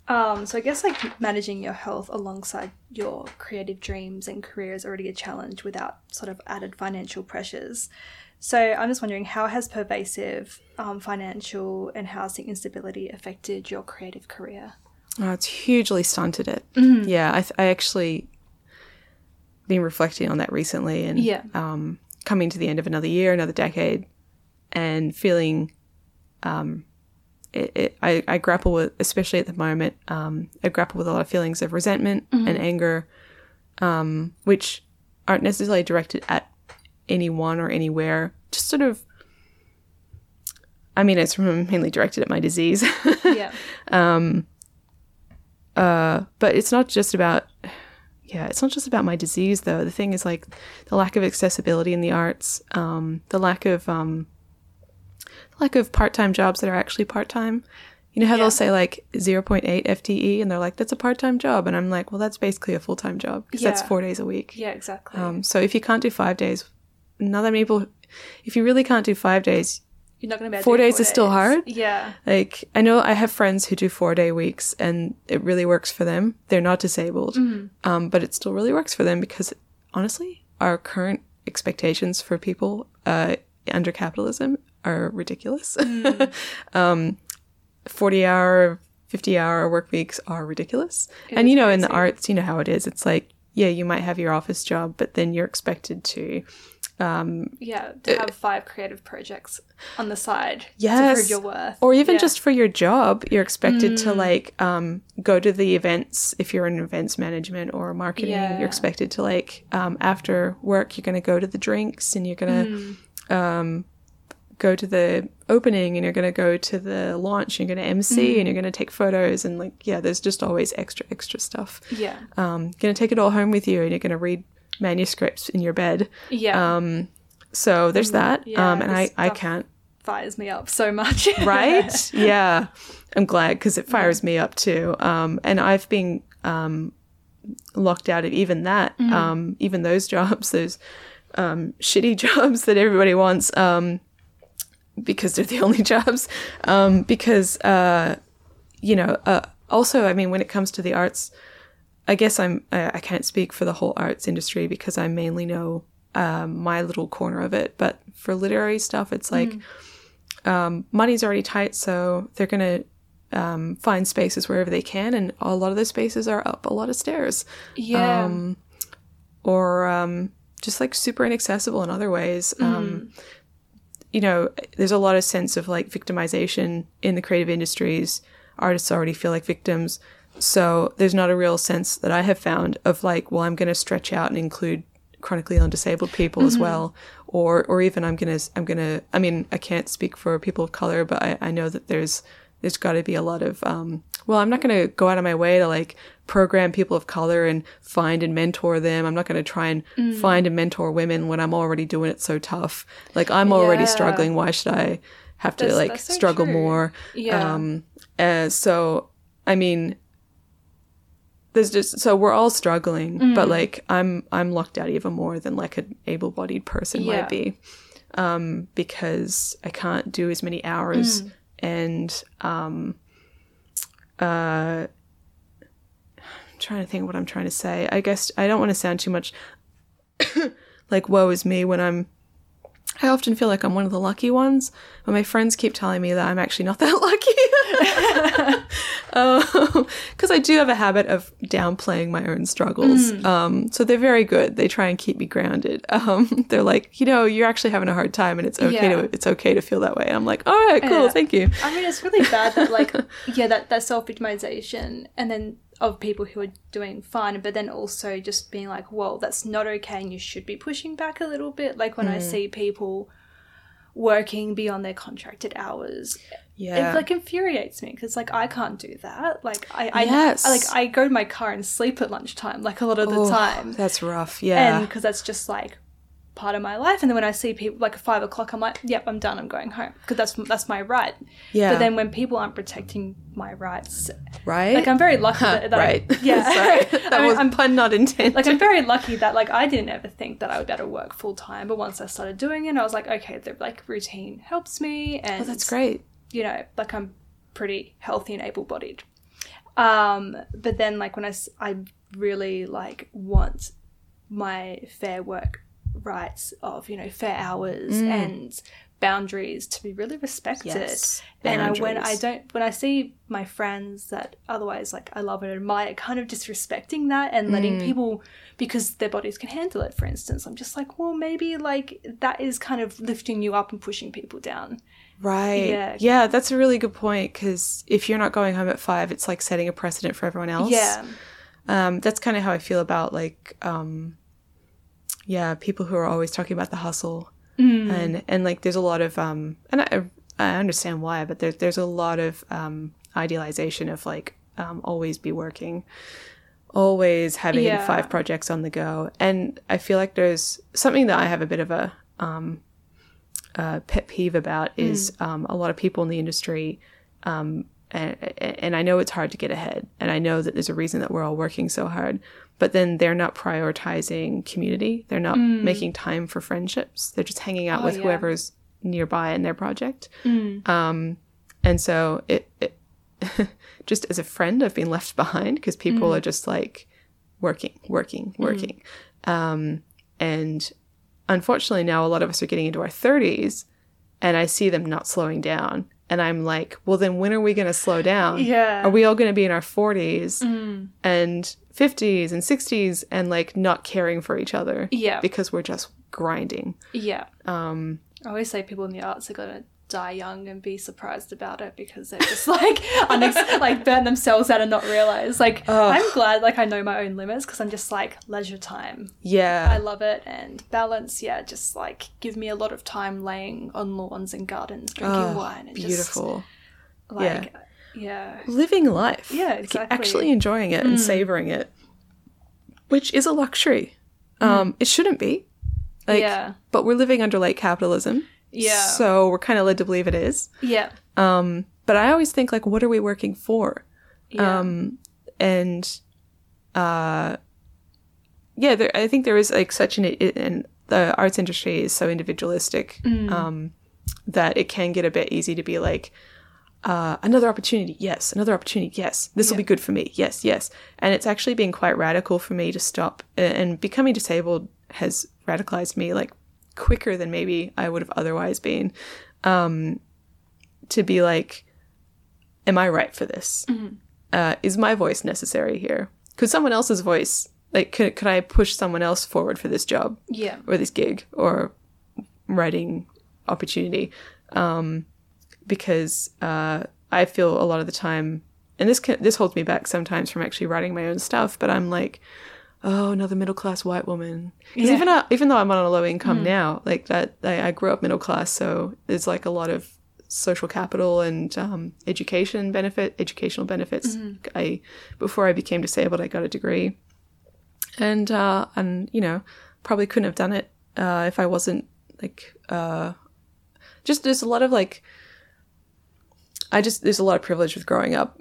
Um, so I guess like managing your health alongside your creative dreams and career is already a challenge without sort of added financial pressures. So I'm just wondering how has pervasive um, financial and housing instability affected your creative career? Oh, it's hugely stunted it. Yeah, I, th- I actually been reflecting on that recently and Yeah. um, coming to the end of another year, another decade, and feeling. Um, it, it, I, I grapple with, especially at the moment, um, I grapple with a lot of feelings of resentment and anger, um, which aren't necessarily directed at anyone or anywhere. Just sort of. I mean, it's mainly directed at my disease. Yeah. but it's not just about yeah it's not just about my disease though the thing is like the lack of accessibility in the arts um, the lack of um, lack of part-time jobs that are actually part-time you know how Yeah. they'll say like 0.8 fte and they're like that's a part-time job and i'm like well that's basically a full-time job because that's four days a week Yeah, exactly. um, so if you can't do five days not that many people if you really can't do five days You're not going to be able to four days is still hard? Yeah. like I know I have friends who do four day weeks and it really works for them. They're not disabled, um, but it still really works for them because honestly, our current expectations for people uh, under capitalism are ridiculous. um, Forty hour, fifty hour work weeks are ridiculous. and you know, in the arts, you know how it is. It's like yeah, you might have your office job, but then you're expected to Yeah. To have five creative projects on the side to prove your worth. or even Yeah. just for your job you're expected to like um, go to the events if you're in events management or marketing Yeah. you're expected to like um, after work you're going to go to the drinks and you're going to um, go to the opening and you're going to go to the launch and you're going to mc and you're going to take photos and like yeah there's just always extra extra stuff Yeah. um, going to take it all home with you and you're going to read manuscripts in your bed Yeah. so there's that yeah, um, and I, I can't fires me up so much. right? yeah. I'm glad because it fires me up too. Um, and I've been um, locked out of even that, Mm-hmm. um, even those jobs, those um, shitty jobs that everybody wants. Um, because they're the only jobs. Um, because uh, you know, uh, also, I mean, when it comes to the arts, I guess I'm I, I can't speak for the whole arts industry because I mainly know um, my little corner of it. But for literary stuff, it's like um, money's already tight, so they're gonna um, find spaces wherever they can, and a lot of the spaces are up a lot of stairs Yeah. um, or um, just like super inaccessible in other ways. Um, you know, there's a lot of sense of like victimization in the creative industries. Artists already feel like victims. So there's not a real sense that I have found of like, well, I'm going to stretch out and include chronically ill and disabled people as well, or or even I'm gonna I'm gonna I mean I can't speak for people of color, but I, I know that there's there's got to be a lot of um, well i'm not going to go out of my way to like program people of color and find and mentor them i'm not going to try and find and mentor women when i'm already doing it so tough like i'm already Yeah. struggling why should i have to That's- like that's so struggle true. more Yeah. um uh, so i mean there's just so we're all struggling Mm. but like i'm i'm locked out even more than like an able-bodied person Yeah. might be um because i can't do as many hours Mm. and um uh trying to think what i'm trying to say i guess i don't want to sound too much like woe is me when i'm I often feel like I'm one of the lucky ones, but my friends keep telling me that I'm actually not that lucky. Because I do have a habit of downplaying my own struggles. Um, so they're very good. They try and keep me grounded. Um, they're like, you know, you're actually having a hard time, and it's okay Yeah. to it's okay to feel that way. I'm like, all right, cool, Yeah. thank you. I mean, it's really bad that like yeah, that that self victimization, and then of people who are doing fine, but then also just being like, well, that's not okay, and you should be pushing back a little bit. Like when I hmm. see people working beyond their contracted hours, Yeah, it like infuriates me because like I can't do that. Like I, I Yes. I, like I go to my car and sleep at lunchtime, like a lot of the Oh, time, that's rough. Yeah, and because that's just like part of my life. And then when I see people like at five o'clock, I'm like, yep, I'm done. I'm going home because that's that's my right. yeah. But then when people aren't protecting my rights, right, like I'm very lucky that, that I- right. yeah, Sorry, that I was I'm pun not intended. like I'm very lucky that like I didn't ever think that I would be able to work full time, but once I started doing it, I was like, okay, the like routine helps me, and oh, that's great. you know, like I'm pretty healthy and able bodied. Um, but then like when I I really like want my fair work rights of, you know, fair hours and boundaries to be really respected. Yes, And I, when I don't, when I see my friends that otherwise like I love and admire, kind of disrespecting that and letting people because their bodies can handle it. For instance, I'm just like, well, maybe like that is kind of lifting you up and pushing people down. Right. Yeah. Yeah. that's a really good point because if you're not going home at five, it's like setting a precedent for everyone else. Yeah. Um, that's kind of how I feel about like, um, yeah, people who are always talking about the hustle, and and like there's a lot of um, and I I understand why, but there's there's a lot of um idealization of like um always be working, always having Yeah. five projects on the go, and I feel like there's something that I have a bit of a um uh, pet peeve about is um, a lot of people in the industry um, and, and I know it's hard to get ahead, and I know that there's a reason that we're all working so hard. But then they're not prioritizing community. They're not making time for friendships. They're just hanging out Oh, with yeah. whoever's nearby in their project. Um, and so it, it just as a friend, I've been left behind because people are just like working, working, working. Um, and unfortunately, now a lot of us are getting into our 30s, and I see them not slowing down. And I'm like, well, then when are we going to slow down? Yeah. Are we all going to be in our 40s Mm. and 50s and 60s and like not caring for each other? Yeah. Because we're just grinding. Yeah. Um, I always say people in the arts are gonna die young and be surprised about it because they're just like unex- like burn themselves out and not realize. Like I'm glad like I know my own limits because I'm just like leisure time. Yeah i love it and balance. Yeah, just like give me a lot of time laying on lawns and gardens, drinking Oh, wine, and beautiful. Just, like yeah. Yeah living life. Yeah, exactly. Mm. Actually enjoying it and savoring it, which is a luxury. Um, It shouldn't be. Like, Mm. Yeah. But we're living under late capitalism. Yeah. So we're kind of led to believe it is. Yeah. Um, but I always think like, what are we working for? Yeah. Um, and uh, yeah, there, I think there is like such an, and the arts industry is so individualistic. Mm. Um, that it can get a bit easy to be like, uh, another opportunity, yes, another opportunity, yes, this will Yeah. be good for me, yes, yes. And it's actually been quite radical for me to stop. uh, And becoming disabled has radicalized me like quicker than maybe I would have otherwise been. Um, to be like, am I right for this? Uh, is my voice necessary here? Could someone else's voice, like, could, could I push someone else forward for this job? Yeah. or this gig or writing opportunity um, because uh, I feel a lot of the time, and this can, this holds me back sometimes from actually writing my own stuff. But I'm like, oh, another middle class white woman. 'Cause Yeah. even though, even though I'm on a low income now, like that, I, I grew up middle class, so there's like a lot of social capital and um, education benefit, educational benefits. I before I became disabled, I got a degree and uh, and you know probably couldn't have done it uh, if I wasn't like uh, just there's a lot of like I just there's a lot of privilege with growing up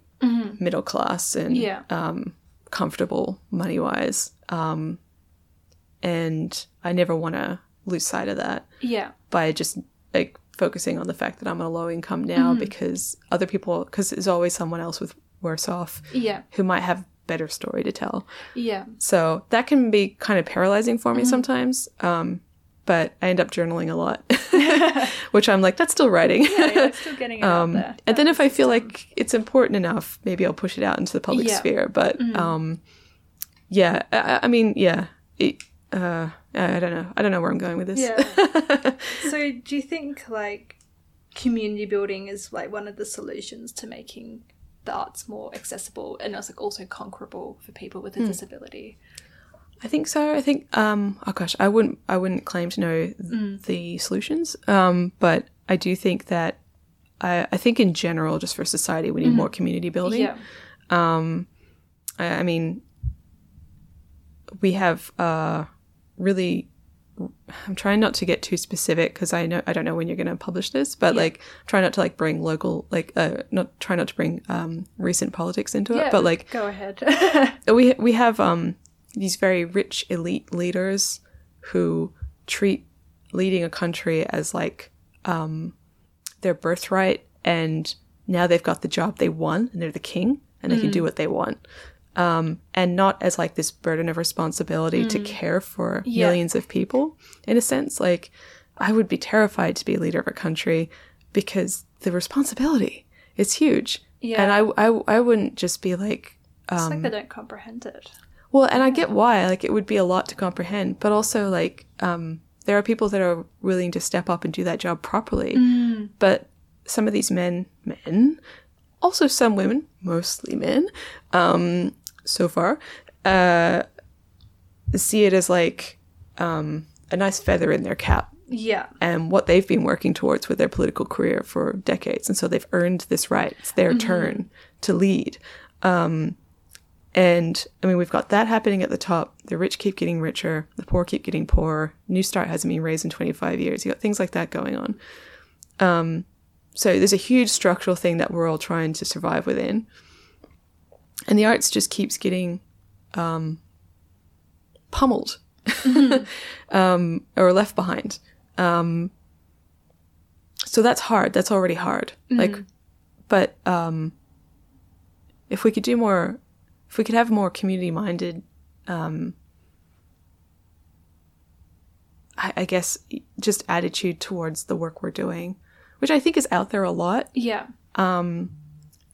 middle class and Yeah. um, comfortable money wise, um, and I never want to lose sight of that Yeah. by just like focusing on the fact that I'm on a low income now because other people because there's always someone else with worse off Yeah. who might have better story to tell. Yeah. So that can be kind of paralyzing for me sometimes. Um, but I end up journaling a lot, which I'm like, that's still writing. yeah still getting it out there. Um, and then if I feel like it's important enough, maybe I'll push it out into the public Yeah. sphere. But um, yeah, I, I mean, yeah, it, uh, I don't know. I don't know where I'm going with this. Yeah. so do you think like community building is like one of the solutions to making the arts more accessible and also also conquerable for people with a Hmm. disability? I think so. I think um oh gosh, I wouldn't I wouldn't claim to know th- the solutions. Um but I do think that I I think in general just for society we need more community building. Yeah. I, I mean we have uh really I'm trying not to get too specific because I know I don't know when you're going to publish this, but like try not to like bring local like uh not try not to bring um recent politics into Yeah, it, but like go ahead. we we have um these very rich elite leaders who treat leading a country as like um their birthright and now they've got the job they won, and they're the king and they can do what they want um and not as like this burden of responsibility to care for Yeah. millions of people in a sense like i would be terrified to be a leader of a country because the responsibility is huge Yeah. and I, I i wouldn't just be like it's Um, like they don't comprehend it. Well, and I get why. Like, it would be a lot to comprehend, but also, like, um, there are people that are willing to step up and do that job properly. But some of these men, men, also some women, mostly men, um, so far, uh, see it as like um, a nice feather in their cap Yeah. and what they've been working towards with their political career for decades. And so they've earned this right. It's their turn to lead. Um, and I mean, we've got that happening at the top. The rich keep getting richer, the poor keep getting poorer. Newstart hasn't been raised in 25 years. You got things like that going on. Um, so there's a huge structural thing that we're all trying to survive within. And the arts just keeps getting um, pummeled um, or left behind. Um, so that's hard. That's already hard. Like, but um, if we could do more, if we could have more community minded, um, I, I guess just attitude towards the work we're doing, which I think is out there a lot. Yeah. um,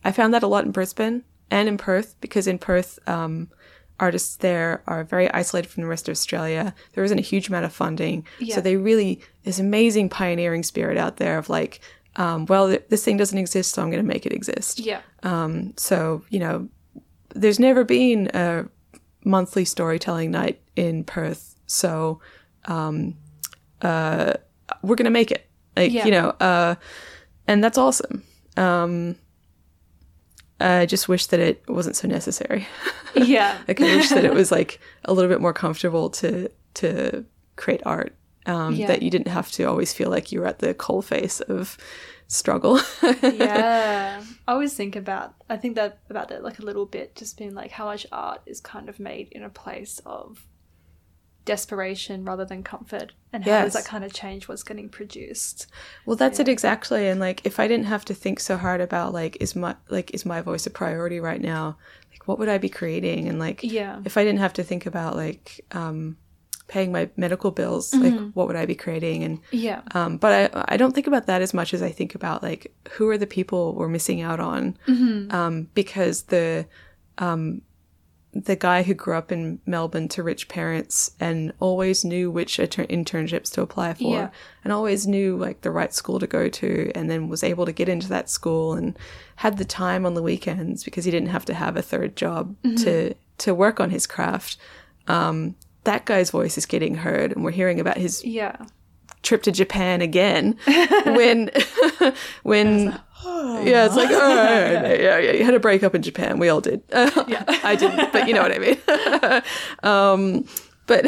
I found that a lot in Brisbane and in Perth because in Perth, um, artists there are very isolated from the rest of Australia. There isn't a huge amount of funding, Yeah. so they really this amazing pioneering spirit out there of like, um, well, th- this thing doesn't exist, so I'm going to make it exist. Yeah. Um, so you know, there's never been a monthly storytelling night in Perth, so um, uh, we're going to make it. Like Yeah. you know, uh, and that's awesome. Um, I just wish that it wasn't so necessary. Yeah. like I wish that it was like a little bit more comfortable to to create art. Um, Yeah. That you didn't have to always feel like you were at the coal face of struggle. yeah. I always think about I think that about that like a little bit, just being like how much art is kind of made in a place of desperation rather than comfort and how does that kind of change what's getting produced Well, that's it exactly. And like, if I didn't have to think so hard about like, is my like, is my voice a priority right now? Like, what would I be creating? And like, Yeah. if I didn't have to think about like, um, paying my medical bills, like, what would I be creating? And yeah um, but I I don't think about that as much as I think about like who are the people we're missing out on, um, because the um, the guy who grew up in Melbourne to rich parents and always knew which inter- internships to apply for, Yeah. and always knew like the right school to go to, and then was able to get into that school and had the time on the weekends because he didn't have to have a third job to to work on his craft. Um, that guy's voice is getting heard, and we're hearing about his yeah. trip to Japan again when when yeah it's like oh yeah, yeah yeah you had a breakup in Japan. We all did. Yeah, I didn't but you know what I mean. Um but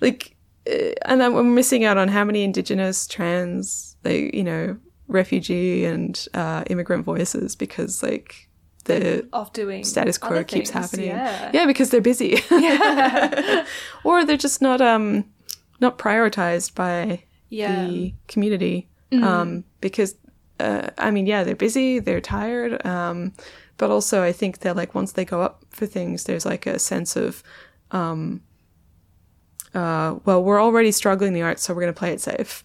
like uh, and then we're missing out on how many indigenous trans like you know refugee and uh, immigrant voices because like the of doing status quo keeps things, happening. yeah yeah. because they're busy. or they're just not um not prioritized by Yeah. the community. Um because uh, I mean, yeah, they're busy, they're tired, um, but also I think that like once they go up for things, there's like a sense of, um, uh, well, we're already struggling in the arts, so we're going to play it safe.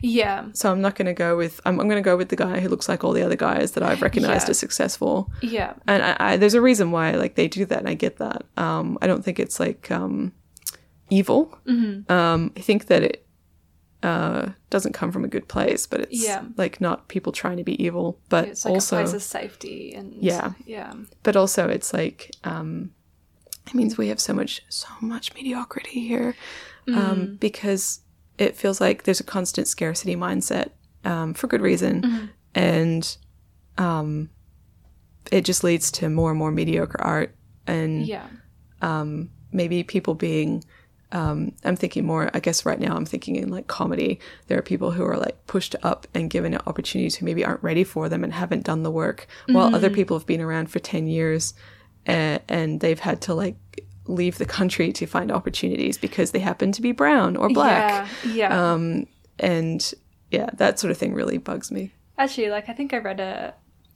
Yeah. So I'm not going to go with I'm, I'm going to go with the guy who looks like all the other guys that I've recognized Yeah. as successful. Yeah. And I, I, there's a reason why like they do that and i get that. Um i don't think it's like um evil. Um i think that it uh doesn't come from a good place but it's Yeah. like not people trying to be evil. But it's like also a place of safety and Yeah. yeah. But also it's like um it means we have so much so much mediocrity here um because it feels like there's a constant scarcity mindset um for good reason. And um it just leads to more and more mediocre art and yeah. maybe people being um, i'm thinking more i guess right now i'm thinking in like comedy. There are people who are like pushed up and given opportunities who maybe aren't ready for them and haven't done the work while other people have been around for 10 years and, and they've had to like leave the country to find opportunities because they happen to be brown or black. Yeah yeah. Um, and yeah that sort of thing really bugs me. Actually, like I think I read a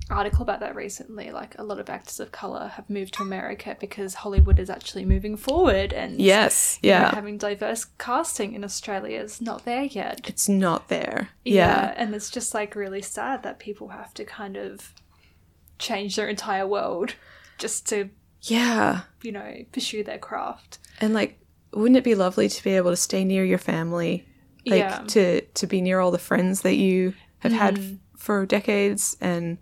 article about that recently. Like a lot of actors of color have moved to America because Hollywood is actually moving forward, and yes you know, yeah. having diverse casting in Australia is not there yet. it's not there. Yeah and it's just like really sad that people have to kind of change their entire world just to yeah you know pursue their craft. And like, wouldn't it be lovely to be able to stay near your family, like Yeah. to to be near all the friends that you have had f- for decades, and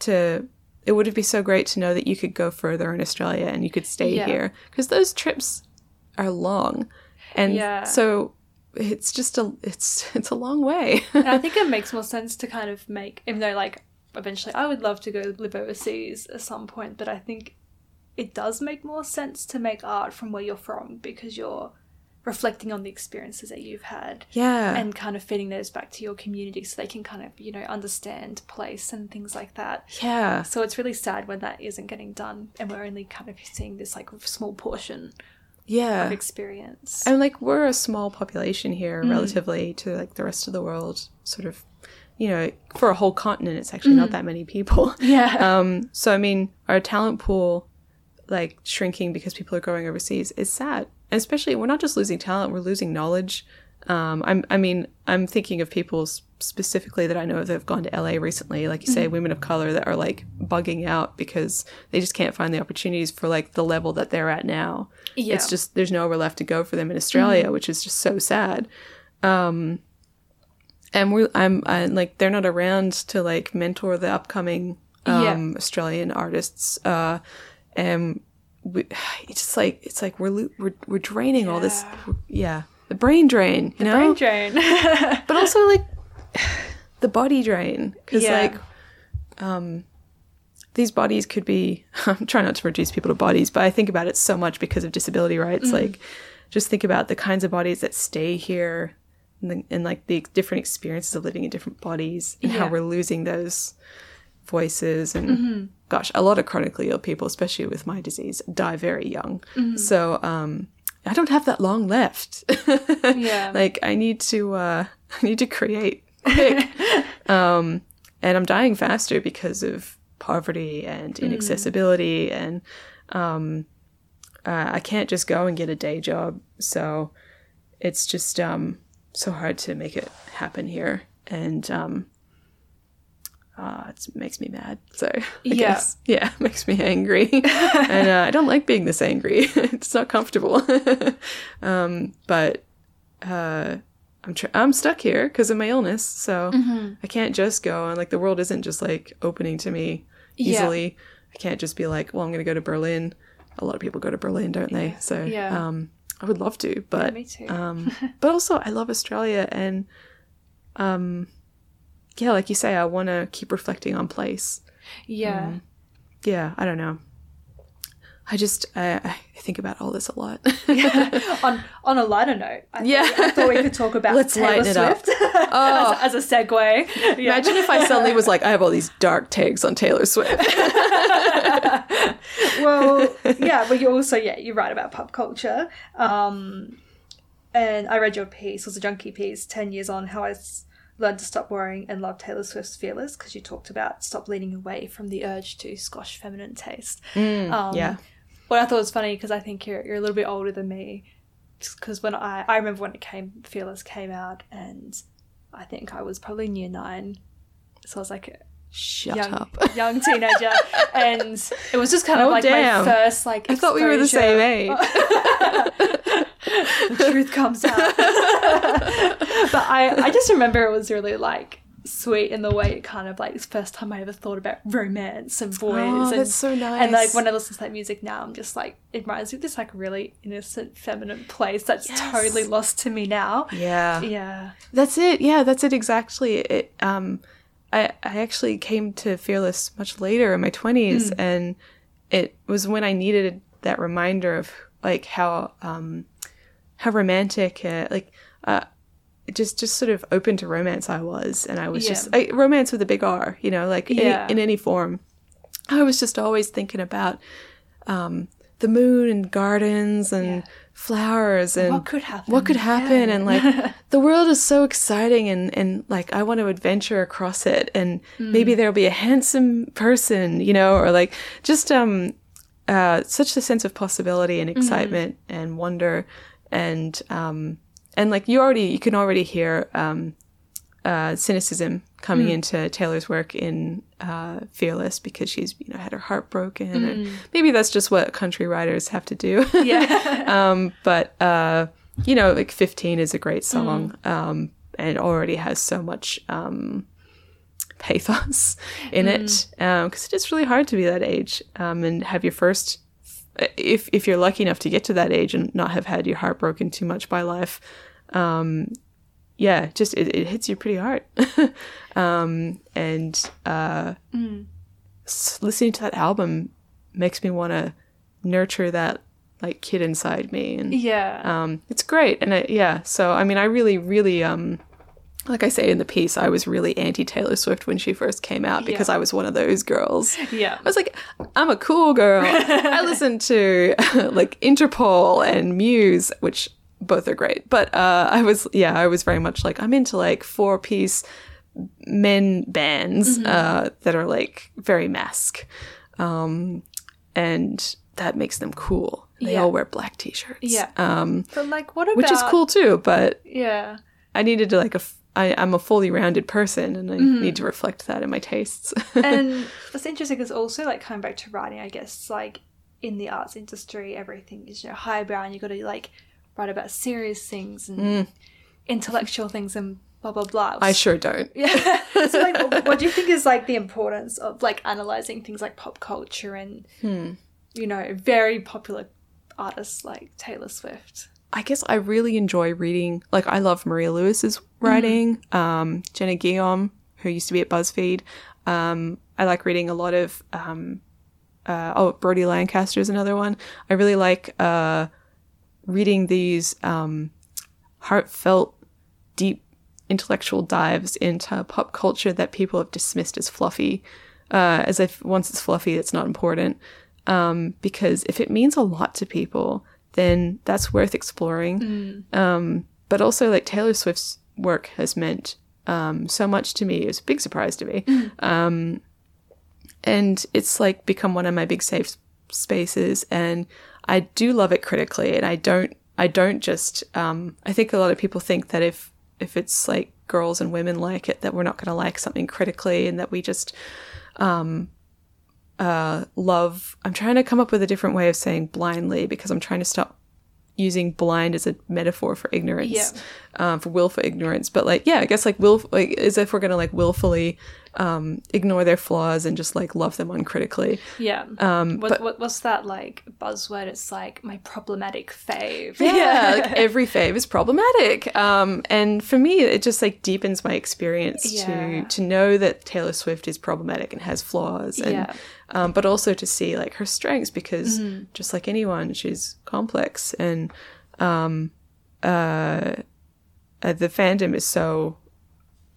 to it would be so great to know that you could go further in Australia and you could stay Yeah. here because those trips are long, and Yeah. so it's just a it's it's a long way. And I think it makes more sense to kind of make, even though like eventually I would love to go live overseas at some point, but I think it does make more sense to make art from where you're from because you're reflecting on the experiences that you've had yeah, and kind of feeding those back to your community so they can kind of, you know, understand place and things like that. yeah, So it's really sad when that isn't getting done and we're only kind of seeing this like small portion yeah. of experience. And like we're a small population Mm. here relatively to like the rest of the world, sort of you know, for a whole continent it's actually not that many people. Mm. yeah. Um so I mean our talent pool like shrinking because people are going overseas is sad. And especially we're not just losing talent, we're losing knowledge. Um I'm I mean, I'm thinking of people specifically that I know that have gone to LA recently, like you say, Mm-hmm. women of color that are like bugging out because they just can't find the opportunities for like the level that they're at now yeah. it's just there's nowhere left to go for them in Australia, which is just so sad. Um, and we're, I'm, I, like, they're not around to like mentor the upcoming um, Yeah. Australian artists. Uh, and we, it's just like it's like we're lo- we're we're draining all this, yeah, the brain drain, you know, Brain drain. but also like the body drain because Yeah. like um these bodies could be i'm trying not to reduce people to bodies but i think about it so much because of disability rights Mm-hmm. like just think about the kinds of bodies that stay here and, the, and like the different experiences of living in different bodies and how we're losing those voices and gosh a lot of chronically ill people especially with my disease die very young so um I don't have that long left. Yeah. like I need to uh I need to create quick. um and I'm dying faster because of poverty and inaccessibility and um uh, I can't just go and get a day job. So it's just um so hard to make it happen here and um uh, it makes me mad. So I Yeah. guess, yeah, it makes me angry, and uh, I don't like being this angry. it's not comfortable. um, but uh, I'm tr- I'm stuck here because of my illness, so Mm-hmm. I can't just go and like the world isn't just like opening to me Yeah. easily. I can't just be like, well, I'm going to go to Berlin. A lot of people go to Berlin, don't they? So Yeah. um, I would love to, but me too. um, but also I love Australia and um, yeah, like you say, I want to keep reflecting on place. yeah. Yeah, I don't know. I just I, I think about all this a lot. on on a lighter note, I Yeah. thought, I thought we could talk about Let's Taylor lighten it up. Swift Oh. as, as a segue. Yeah. Imagine if I suddenly was like, I have all these dark takes on Taylor Swift. well, yeah, but you also yeah you write about pop culture. Um, and I read your piece, it was a Junkee piece, ten years on how I learned to stop worrying and love Taylor Swift's Fearless because you talked about stop leaning away from the urge to squash feminine taste. um, Mm, yeah. What I thought was funny because I think you're you're a little bit older than me. Because when I I remember when it came Fearless came out and I think I was probably in year nine, so I was like Shut young up. young teenager, and it was just kind of Oh, like damn. my first like. I thought we were the same age. the truth comes out. but I I just remember it was really like sweet in the way it kind of like it's first time I ever thought about romance and boys Oh, and that's so nice. and like when I listen to that music now, I'm just like it reminds me of this like really innocent feminine place that's Yes. totally lost to me now. yeah. Yeah. That's it. Yeah, that's it exactly. It um I I actually came to Fearless much later in my 20s Hmm. and it was when I needed that reminder of like how um how romantic uh, like uh just just sort of open to romance I was and I was Yeah. just I, romance with a big R, you know, like Yeah. in any form. I was just always thinking about um the moon and gardens and Yeah. flowers and What could happen? what could happen Yeah. and like the world is so exciting and and like i want to adventure across it and Hmm. maybe there'll be a handsome person you know or like just um uh such a sense of possibility and excitement and wonder and um and like you already you can already hear um uh cynicism coming Hmm. into taylor's work in uh fearless because she's you know had her heart broken and Hmm. maybe that's just what country writers have to do Yeah. um, but uh, you know, like 15 is a great song, um, and already has so much um, pathos in it because it is really hard to be that age um, and have your first. If if you're lucky enough to get to that age and not have had your heart broken too much by life, um, yeah, just it, it hits you pretty hard. um, and uh, s- listening to that album makes me want to nurture that like kid inside me and yeah. um it's great and I, yeah so i mean i really really um like i say in the piece i was really anti taylor swift when she first came out because Yeah. i was one of those girls yeah. i was like i'm a cool girl i listen to like interpol and muse which both are great but uh i was yeah i was very much like i'm into like four piece men bands Mm-hmm. uh that are like very mask um and that makes them cool they Yeah. all wear black t-shirts Yeah. um But like, what about which is cool too but Yeah. i needed to like a f- I, i'm a fully rounded person and i Mm-hmm. need to reflect that in my tastes and that's interesting because also like coming back to writing, I guess like in the arts industry, everything is you know highbrow, and you got to like write about serious things and intellectual things and blah blah blah. i sure don't yeah. so like, what- do you think is like the importance of like analyzing things like pop culture and you know very popular artists like Taylor Swift? I guess I really enjoy reading. Like I love Maria Lewis's writing. Um, Jenna Guillaume, who used to be at BuzzFeed. Um, I like reading a lot of. Um, uh, oh, Brodie Lancaster is another one. I really like uh, reading these um, heartfelt, deep intellectual dives into pop culture that people have dismissed as fluffy, uh, as if once it's fluffy, it's not important. Um, because if it means a lot to people, then that's worth exploring. Um, but also, like Taylor Swift's work has meant um, so much to me. It was a big surprise to me. Um, and it's like become one of my big safe spaces. And I do love it critically. And I don't, I don't just, um, I think a lot of people think that if, if it's like girls and women like it, that we're not going to like something critically and that we just, um, uh, love. I'm trying to come up with a different way of saying blindly because I'm trying to stop using blind as a metaphor for ignorance, Yeah. um, for willful ignorance. But like, yeah, I guess like will like as if we're gonna like willfully um, ignore their flaws and just like love them uncritically. Yeah. Um, what, but what, what's that like buzzword? It's like my problematic fave. yeah, like every fave is problematic. Um, and for me, it just like deepens my experience Yeah. to to know that Taylor Swift is problematic and has flaws, and Yeah. um, but also to see like her strengths because Mm-hmm. just like anyone, she's complex and um, uh, uh, the fandom is so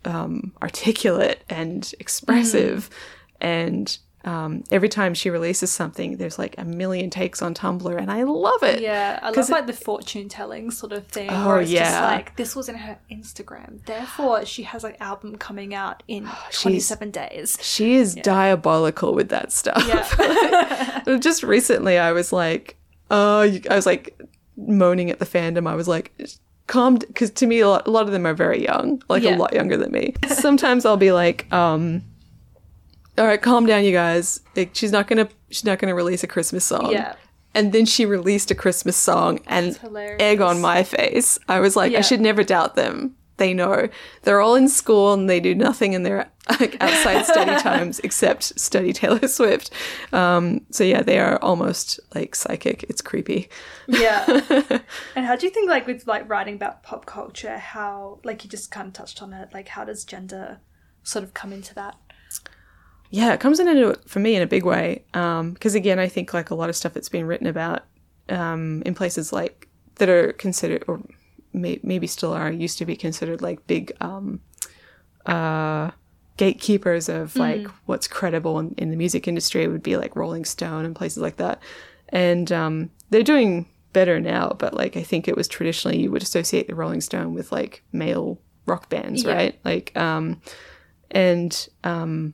um, articulate and expressive, Mm-hmm. and um, every time she releases something, there's like a million takes on Tumblr, and I love it. Yeah, I love like the fortune telling sort of thing. Oh, where it's just yeah. like this was in her Instagram, therefore she has an album coming out in Oh, 27 days. She is diabolical with that stuff. Yeah. Just recently, I was like, oh, I was like moaning at the fandom. I was like, calm, because to me, a lot, a lot of them are very young, like Yeah. a lot younger than me. Sometimes I'll be like, um, all right, calm down, you guys. Like, she's not gonna, she's not gonna release a Christmas song. Yeah. And then she released a Christmas song and egg on my face. I was like, Yeah. I should never doubt them. They know. They're all in school and they do nothing in their like, outside study times except study Taylor Swift. Um, so yeah, they are almost like psychic. It's creepy. Yeah. and how do you think like with like writing about pop culture, how like you just kind of touched on it, like how does gender sort of come into that? Yeah, it comes into it for me in a big way. Because again, I think like a lot of stuff that's been written about um, in places like that are considered, or may- maybe still are, used to be considered like big um, uh, gatekeepers of like what's credible in, in the music industry would be like Rolling Stone and places like that. And um, they're doing better now, but like I think it was traditionally you would associate the Rolling Stone with like male rock bands, Yeah. right? Like, um, and um,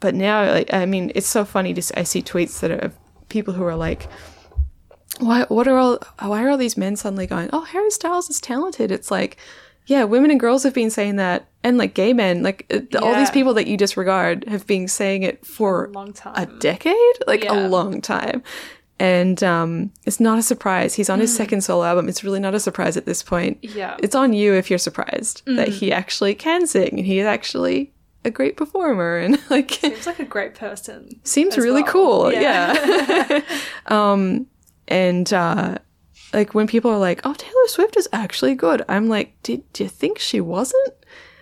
but now like i mean it's so funny to i see tweets that are of people who are like why what are all why are all these men suddenly going oh harry styles is talented it's like yeah women and girls have been saying that and like gay men like uh, all these people that you disregard have been saying it for A long time. a decade like Yeah. a long time and um, it's not a surprise he's on his second solo album it's really not a surprise at this point Yeah. it's on you if you're surprised that he actually can sing and he's actually a great performer and like Seems like a great person. seems really well. cool yeah, um and uh like when people are like oh taylor swift is actually good i'm like did, you think she wasn't?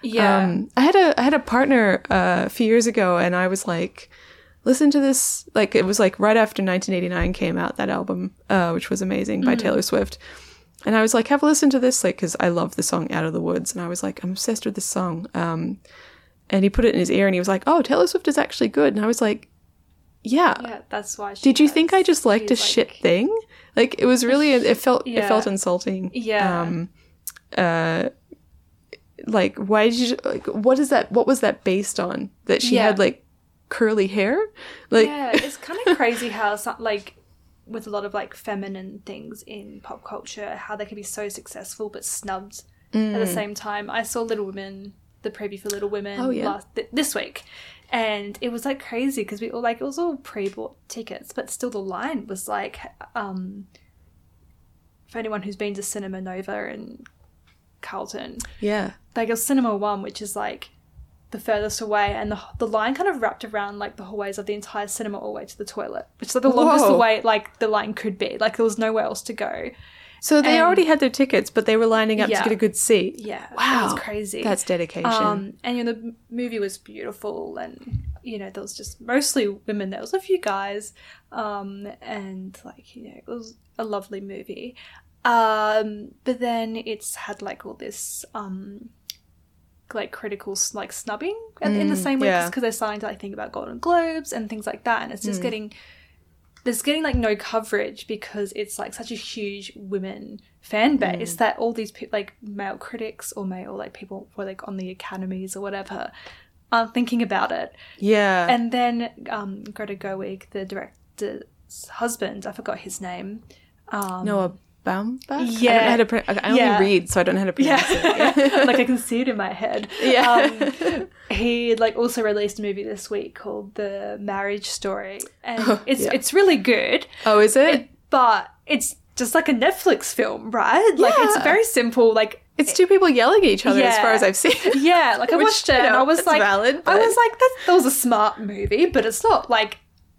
Yeah. um i had a i had a partner uh, a few years ago and i was like listen to this like it was like right after 1989 came out that album uh which was amazing by taylor swift. And i was like have a listen to this like because i love the song out of the woods and i was like i'm obsessed with this song um and he put it in his ear and he was like oh taylor swift is actually good and i was like yeah, yeah, that's why she did you think I just liked a she's, shit thing? Like it was really it felt it felt insulting. Yeah. Um uh like why did you like what is that what was that based on? That she Yeah. had like curly hair? Like yeah, it's kind of crazy how some, like with a lot of like feminine things in pop culture, how they can be so successful but snubbed at Mm. the same time. I saw Little Women, the preview for Little Women Oh, yeah. last th- this week, and it was like crazy because we all like it was all pre-bought tickets, but still the line was like um for anyone who's been to Cinema Nova and Carlton, yeah. like it was Cinema One, which is like the furthest away, and the the line kind of wrapped around like the hallways of the entire cinema all the way to the toilet, which is like the longest Whoa. way like the line could be. Like there was nowhere else to go. So they And- already had their tickets, but they were lining up Yeah. to get a good seat. Yeah, Wow. was crazy. That's dedication. Um, and you know the movie was beautiful, and you know there was just mostly women. There was a few guys, um, and like you know it was a lovely movie. Um, but then it's had like all this um, like critical like snubbing in, in the same way yeah. because they're starting to like think about Golden Globes and things like that, and it's just getting there's getting like no coverage because it's like such a huge women fan Mm. base that all these pe- like male critics or male like people who are like on the academies or whatever aren't thinking about it. Yeah. And then um, Greta Gerwig, the director's husband, I forgot his name. Um, Noah Baumbach? I don't Yeah. know how to pro- I only Yeah. read, so I don't know how to pronounce yeah, it. like I can see it in my head. Yeah. Um, he like also released a movie this week called The Marriage Story, and Oh, it's yeah. it's really good. oh, is it? but it's just like a Netflix film, right? Like it's very simple. Like It's two people yelling at each other, as far as I've seen. yeah, like I watched it and I was like, valid, I was like, that, that was a smart movie, but it's not like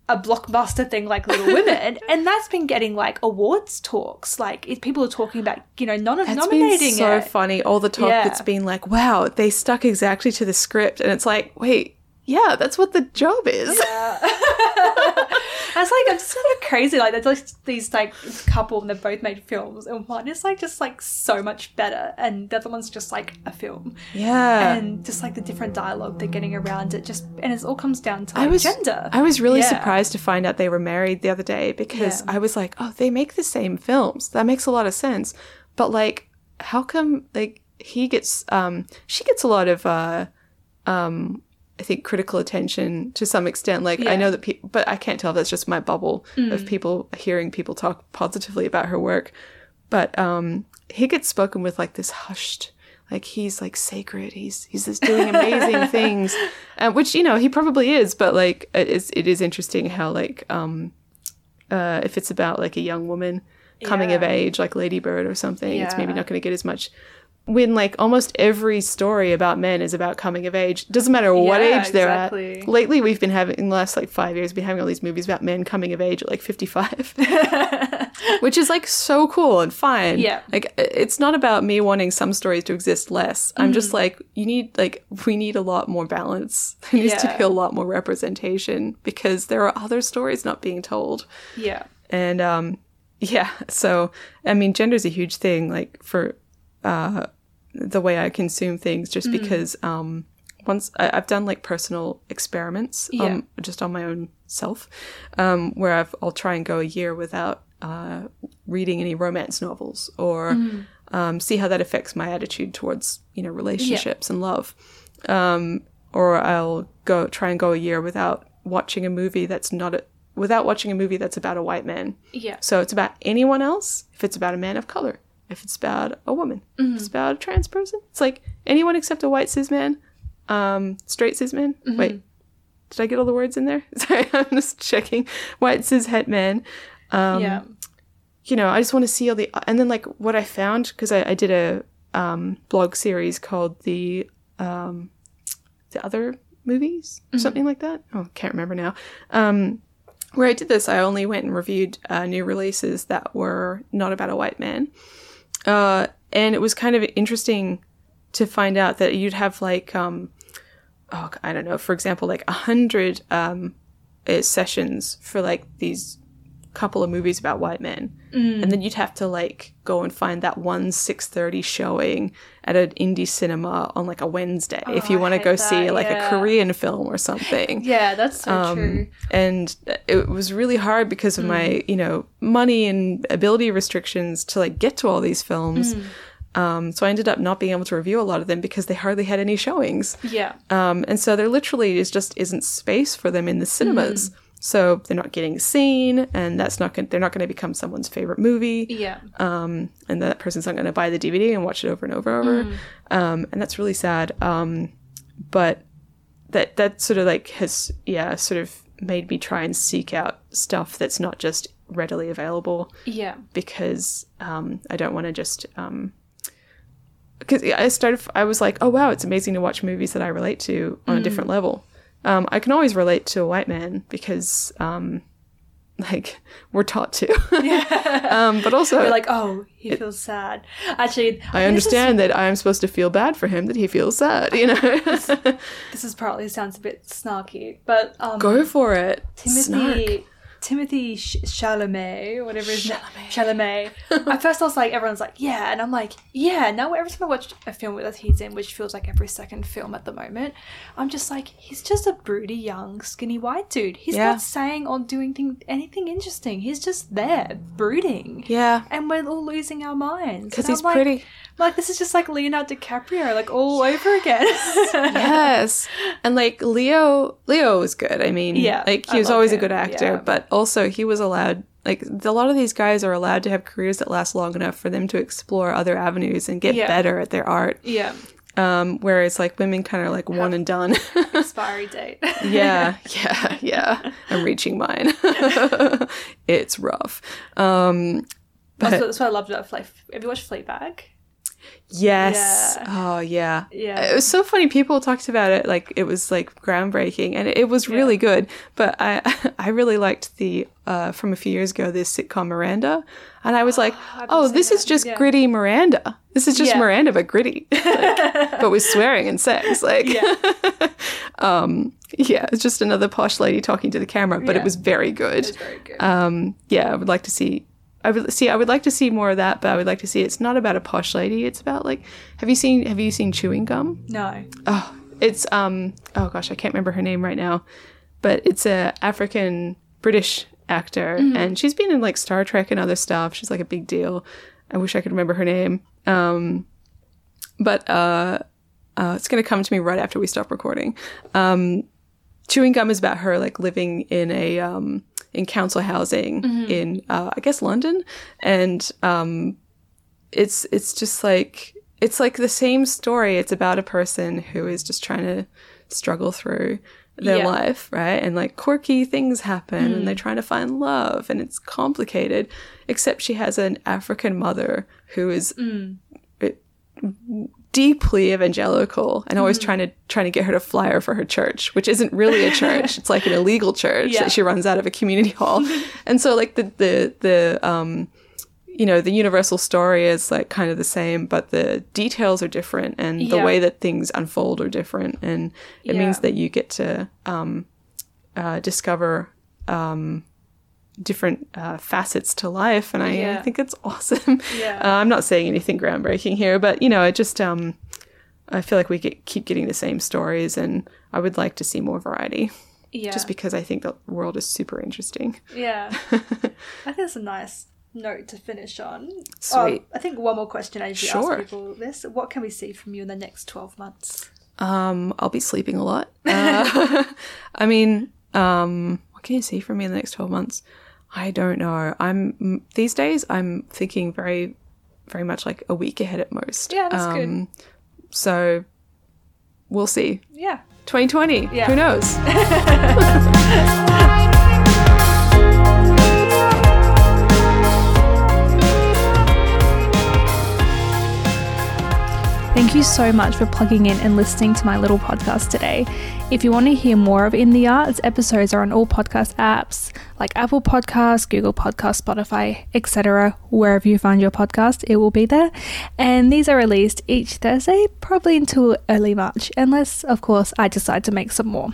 a blockbuster thing like Little Women, and that's been getting like awards talks. Like people are talking about, you know, non- That's nominating been so it. funny. All the talk Yeah. that's been like, wow, they stuck exactly to the script. And it's like, wait, yeah, that's what the job is. I was like, I'm of crazy. Like, there's like these like couple, and they've both made films, and one is like just like so much better, and the other one's just like a film, Yeah. and just like the different dialogue they're getting around it, just and it all comes down to like, I was gender. I was really Yeah. surprised to find out they were married the other day because Yeah. I was like, oh, they make the same films. That makes a lot of sense. But like, how come like he gets um she gets a lot of uh um I think critical attention to some extent. Like I Yeah. Mm. know that people, but I can't tell if that's just my bubble of people hearing people talk positively about her work. But um he gets spoken with like this hushed like he's like sacred he's he's just doing amazing things uh, which you know he probably is but like it is it is interesting how like um uh if it's about like a young woman coming of age like lady bird or something it's maybe not going to get as much when like almost every story about men is about coming of age doesn't matter what Yeah, age they're exactly. at lately we've been having in the last like five years we've been having all these movies about men coming of age at like 55 which is like so cool and fine. Yeah. like it's not about me wanting some stories to exist less. I'm Mm-hmm. just like you need like we need a lot more balance. There needs to be a lot more representation because there are other stories not being told. Yeah, and um yeah so i mean gender's a huge thing like for uh the way i consume things just Mm. because um once I, i've done like personal experiments Yeah. um just on my own self um where I've, i'll try and go a year without uh reading any romance novels or Mm. um see how that affects my attitude towards you know relationships and love um or i'll go try and go a year without watching a movie that's not a without watching a movie that's about a white man yeah, so it's about anyone else. If it's about a man of color, if it's about a woman, if it's about a trans person, it's like anyone except a white cis man, um, straight cis man. Wait, did I get all the words in there? Sorry, I'm just checking. White cis het man. Um, yeah, You know, I just want to see all the and then like what I found because I, I did a um, blog series called the um, the other movies or something like that. Oh, I can't remember now. Um, where I did this, I only went and reviewed uh, new releases that were not about a white man. Uh, and it was kind of interesting to find out that you'd have like, um, oh, I don't know, for example, like a hundred um, uh, sessions for like these couple of movies about white men, and then you'd have to like go and find that one six thirty showing at an indie cinema on like a Wednesday if you want to go see like yeah. a Korean film or something. Yeah. That's so Um, true. and it was really hard because of my you know money and ability restrictions to like get to all these films. Um, so i ended up not being able to review a lot of them because they hardly had any showings. Yeah, um, and so there literally is just isn't space for them in the cinemas so they're not getting seen and that's not going they're not going to become someone's favorite movie. Yeah, um, and that person's not going to buy the DVD and watch it over and over and over, um, and that's really sad. Um, but that that sort of like has yeah sort of made me try and seek out stuff that's not just readily available. Yeah, because um, I don't want to just um because I started I was like oh wow it's amazing to watch movies that I relate to on a different level. Um, I can always relate to a white man because um, like we're taught to. um, but also We're like, oh, he feels sad. Actually, I understand that I am supposed to feel bad for him that he feels sad, you know. This is probably sounds a bit snarky, but um, Go for it. Timothy Snark. Timothy Ch- Chalamet, whatever his name, Chalamet. At first, I was like, everyone's like, yeah, and I'm like, yeah. Now every time I watch a film that he's in, which feels like every second film at the moment, I'm just like, he's just a broody, young, skinny white dude. He's Yeah. not saying or doing thing, anything interesting. He's just there brooding, Yeah. and we're all losing our minds Because he's like, pretty. Like this is just like Leonardo DiCaprio, like all over again. yes and like leo leo was good i mean Yeah, like he I was always a good actor yeah. but also he was allowed like a lot of these guys are allowed to have careers that last long enough for them to explore other avenues and get Yeah. better at their art yeah, um whereas like women kind of like one and done expiry date. yeah yeah yeah i'm reaching mine it's rough um That's but what, that's what I loved about Fleet. Have you watched Fleabag? Yes. Yeah. Oh, yeah. Yeah. It was so funny. People talked about it like it was like groundbreaking, and it, it was really good. But I, I really liked the uh, from a few years ago this sitcom Miranda, and I was like, oh, this is that. just Yeah. gritty Miranda. This is just Yeah. Miranda, but gritty, Like, but with swearing and sex. Like, Yeah. um, yeah, it's just another posh lady talking to the camera, but Yeah. it was very good. It's very good. Um, yeah, I would like to see. I would see. I would like to see more of that, but I would like to see. It's not about a posh lady. It's about like. Have you seen? Have you seen Chewing Gum? no. Oh, it's um. Oh gosh, I can't remember her name right now, but it's a African British actor, and she's been in like Star Trek and other stuff. She's like a big deal. I wish I could remember her name. Um, but uh, uh, it's gonna come to me right after we stop recording. Um, chewing gum is about her like living in a um in council housing in uh, I guess London, and um, it's it's just like it's like the same story. It's about a person who is just trying to struggle through their Yeah. life, right? And like quirky things happen, and they're trying to find love, and it's complicated. Except she has an African mother who is deeply evangelical and always trying to trying to get her to fly her for her church, which isn't really a church. it's like an illegal church Yeah. that she runs out of a community hall. and so like the the the um you know, the universal story is like kind of the same, but the details are different and the way that things unfold are different. And it means that you get to um, uh, discover um, different uh, facets to life. And I, I think it's awesome. Yeah. Uh, I'm not saying anything groundbreaking here, but, you know, it just, um, I feel like we get, keep getting the same stories and I would like to see more variety Yeah. just because I think the world is super interesting. yeah. I think that's a nice note to finish on. Oh, Sweet. I think one more question I usually Sure. ask people this. What can we see from you in the next 12 months? Um, I'll be sleeping a lot. Uh, I mean, um, what can you see from me in the next 12 months? I don't know. I'm these days I'm thinking very very much like a week ahead at most. Yeah, that's good. Um, So we'll see. Yeah. 2020. Yeah. Who knows? Thank you so much for plugging in and listening to my little podcast today. If you want to hear more of In the Arts, episodes are on all podcast apps like Apple Podcasts, Google Podcasts, Spotify, etc. Wherever you find your podcast, it will be there. And these are released each Thursday, probably until early March, unless, of course, I decide to make some more.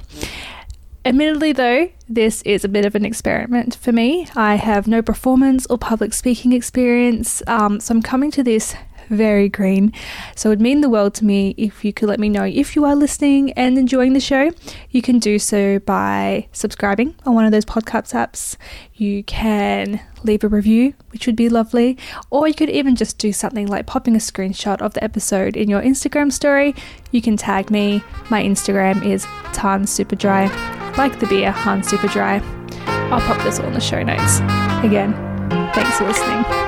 Admittedly, though, this is a bit of an experiment for me. I have no performance or public speaking experience, um, so I'm coming to this very green. So it would mean the world to me if you could let me know if you are listening and enjoying the show. You can do so by subscribing on one of those podcast apps. You can leave a review, which would be lovely, or you could even just do something like popping a screenshot of the episode in your Instagram story. You can tag me. My Instagram is Tan Superdry, like the beer Han Superdry. I'll pop this all in the show notes. Again, thanks for listening.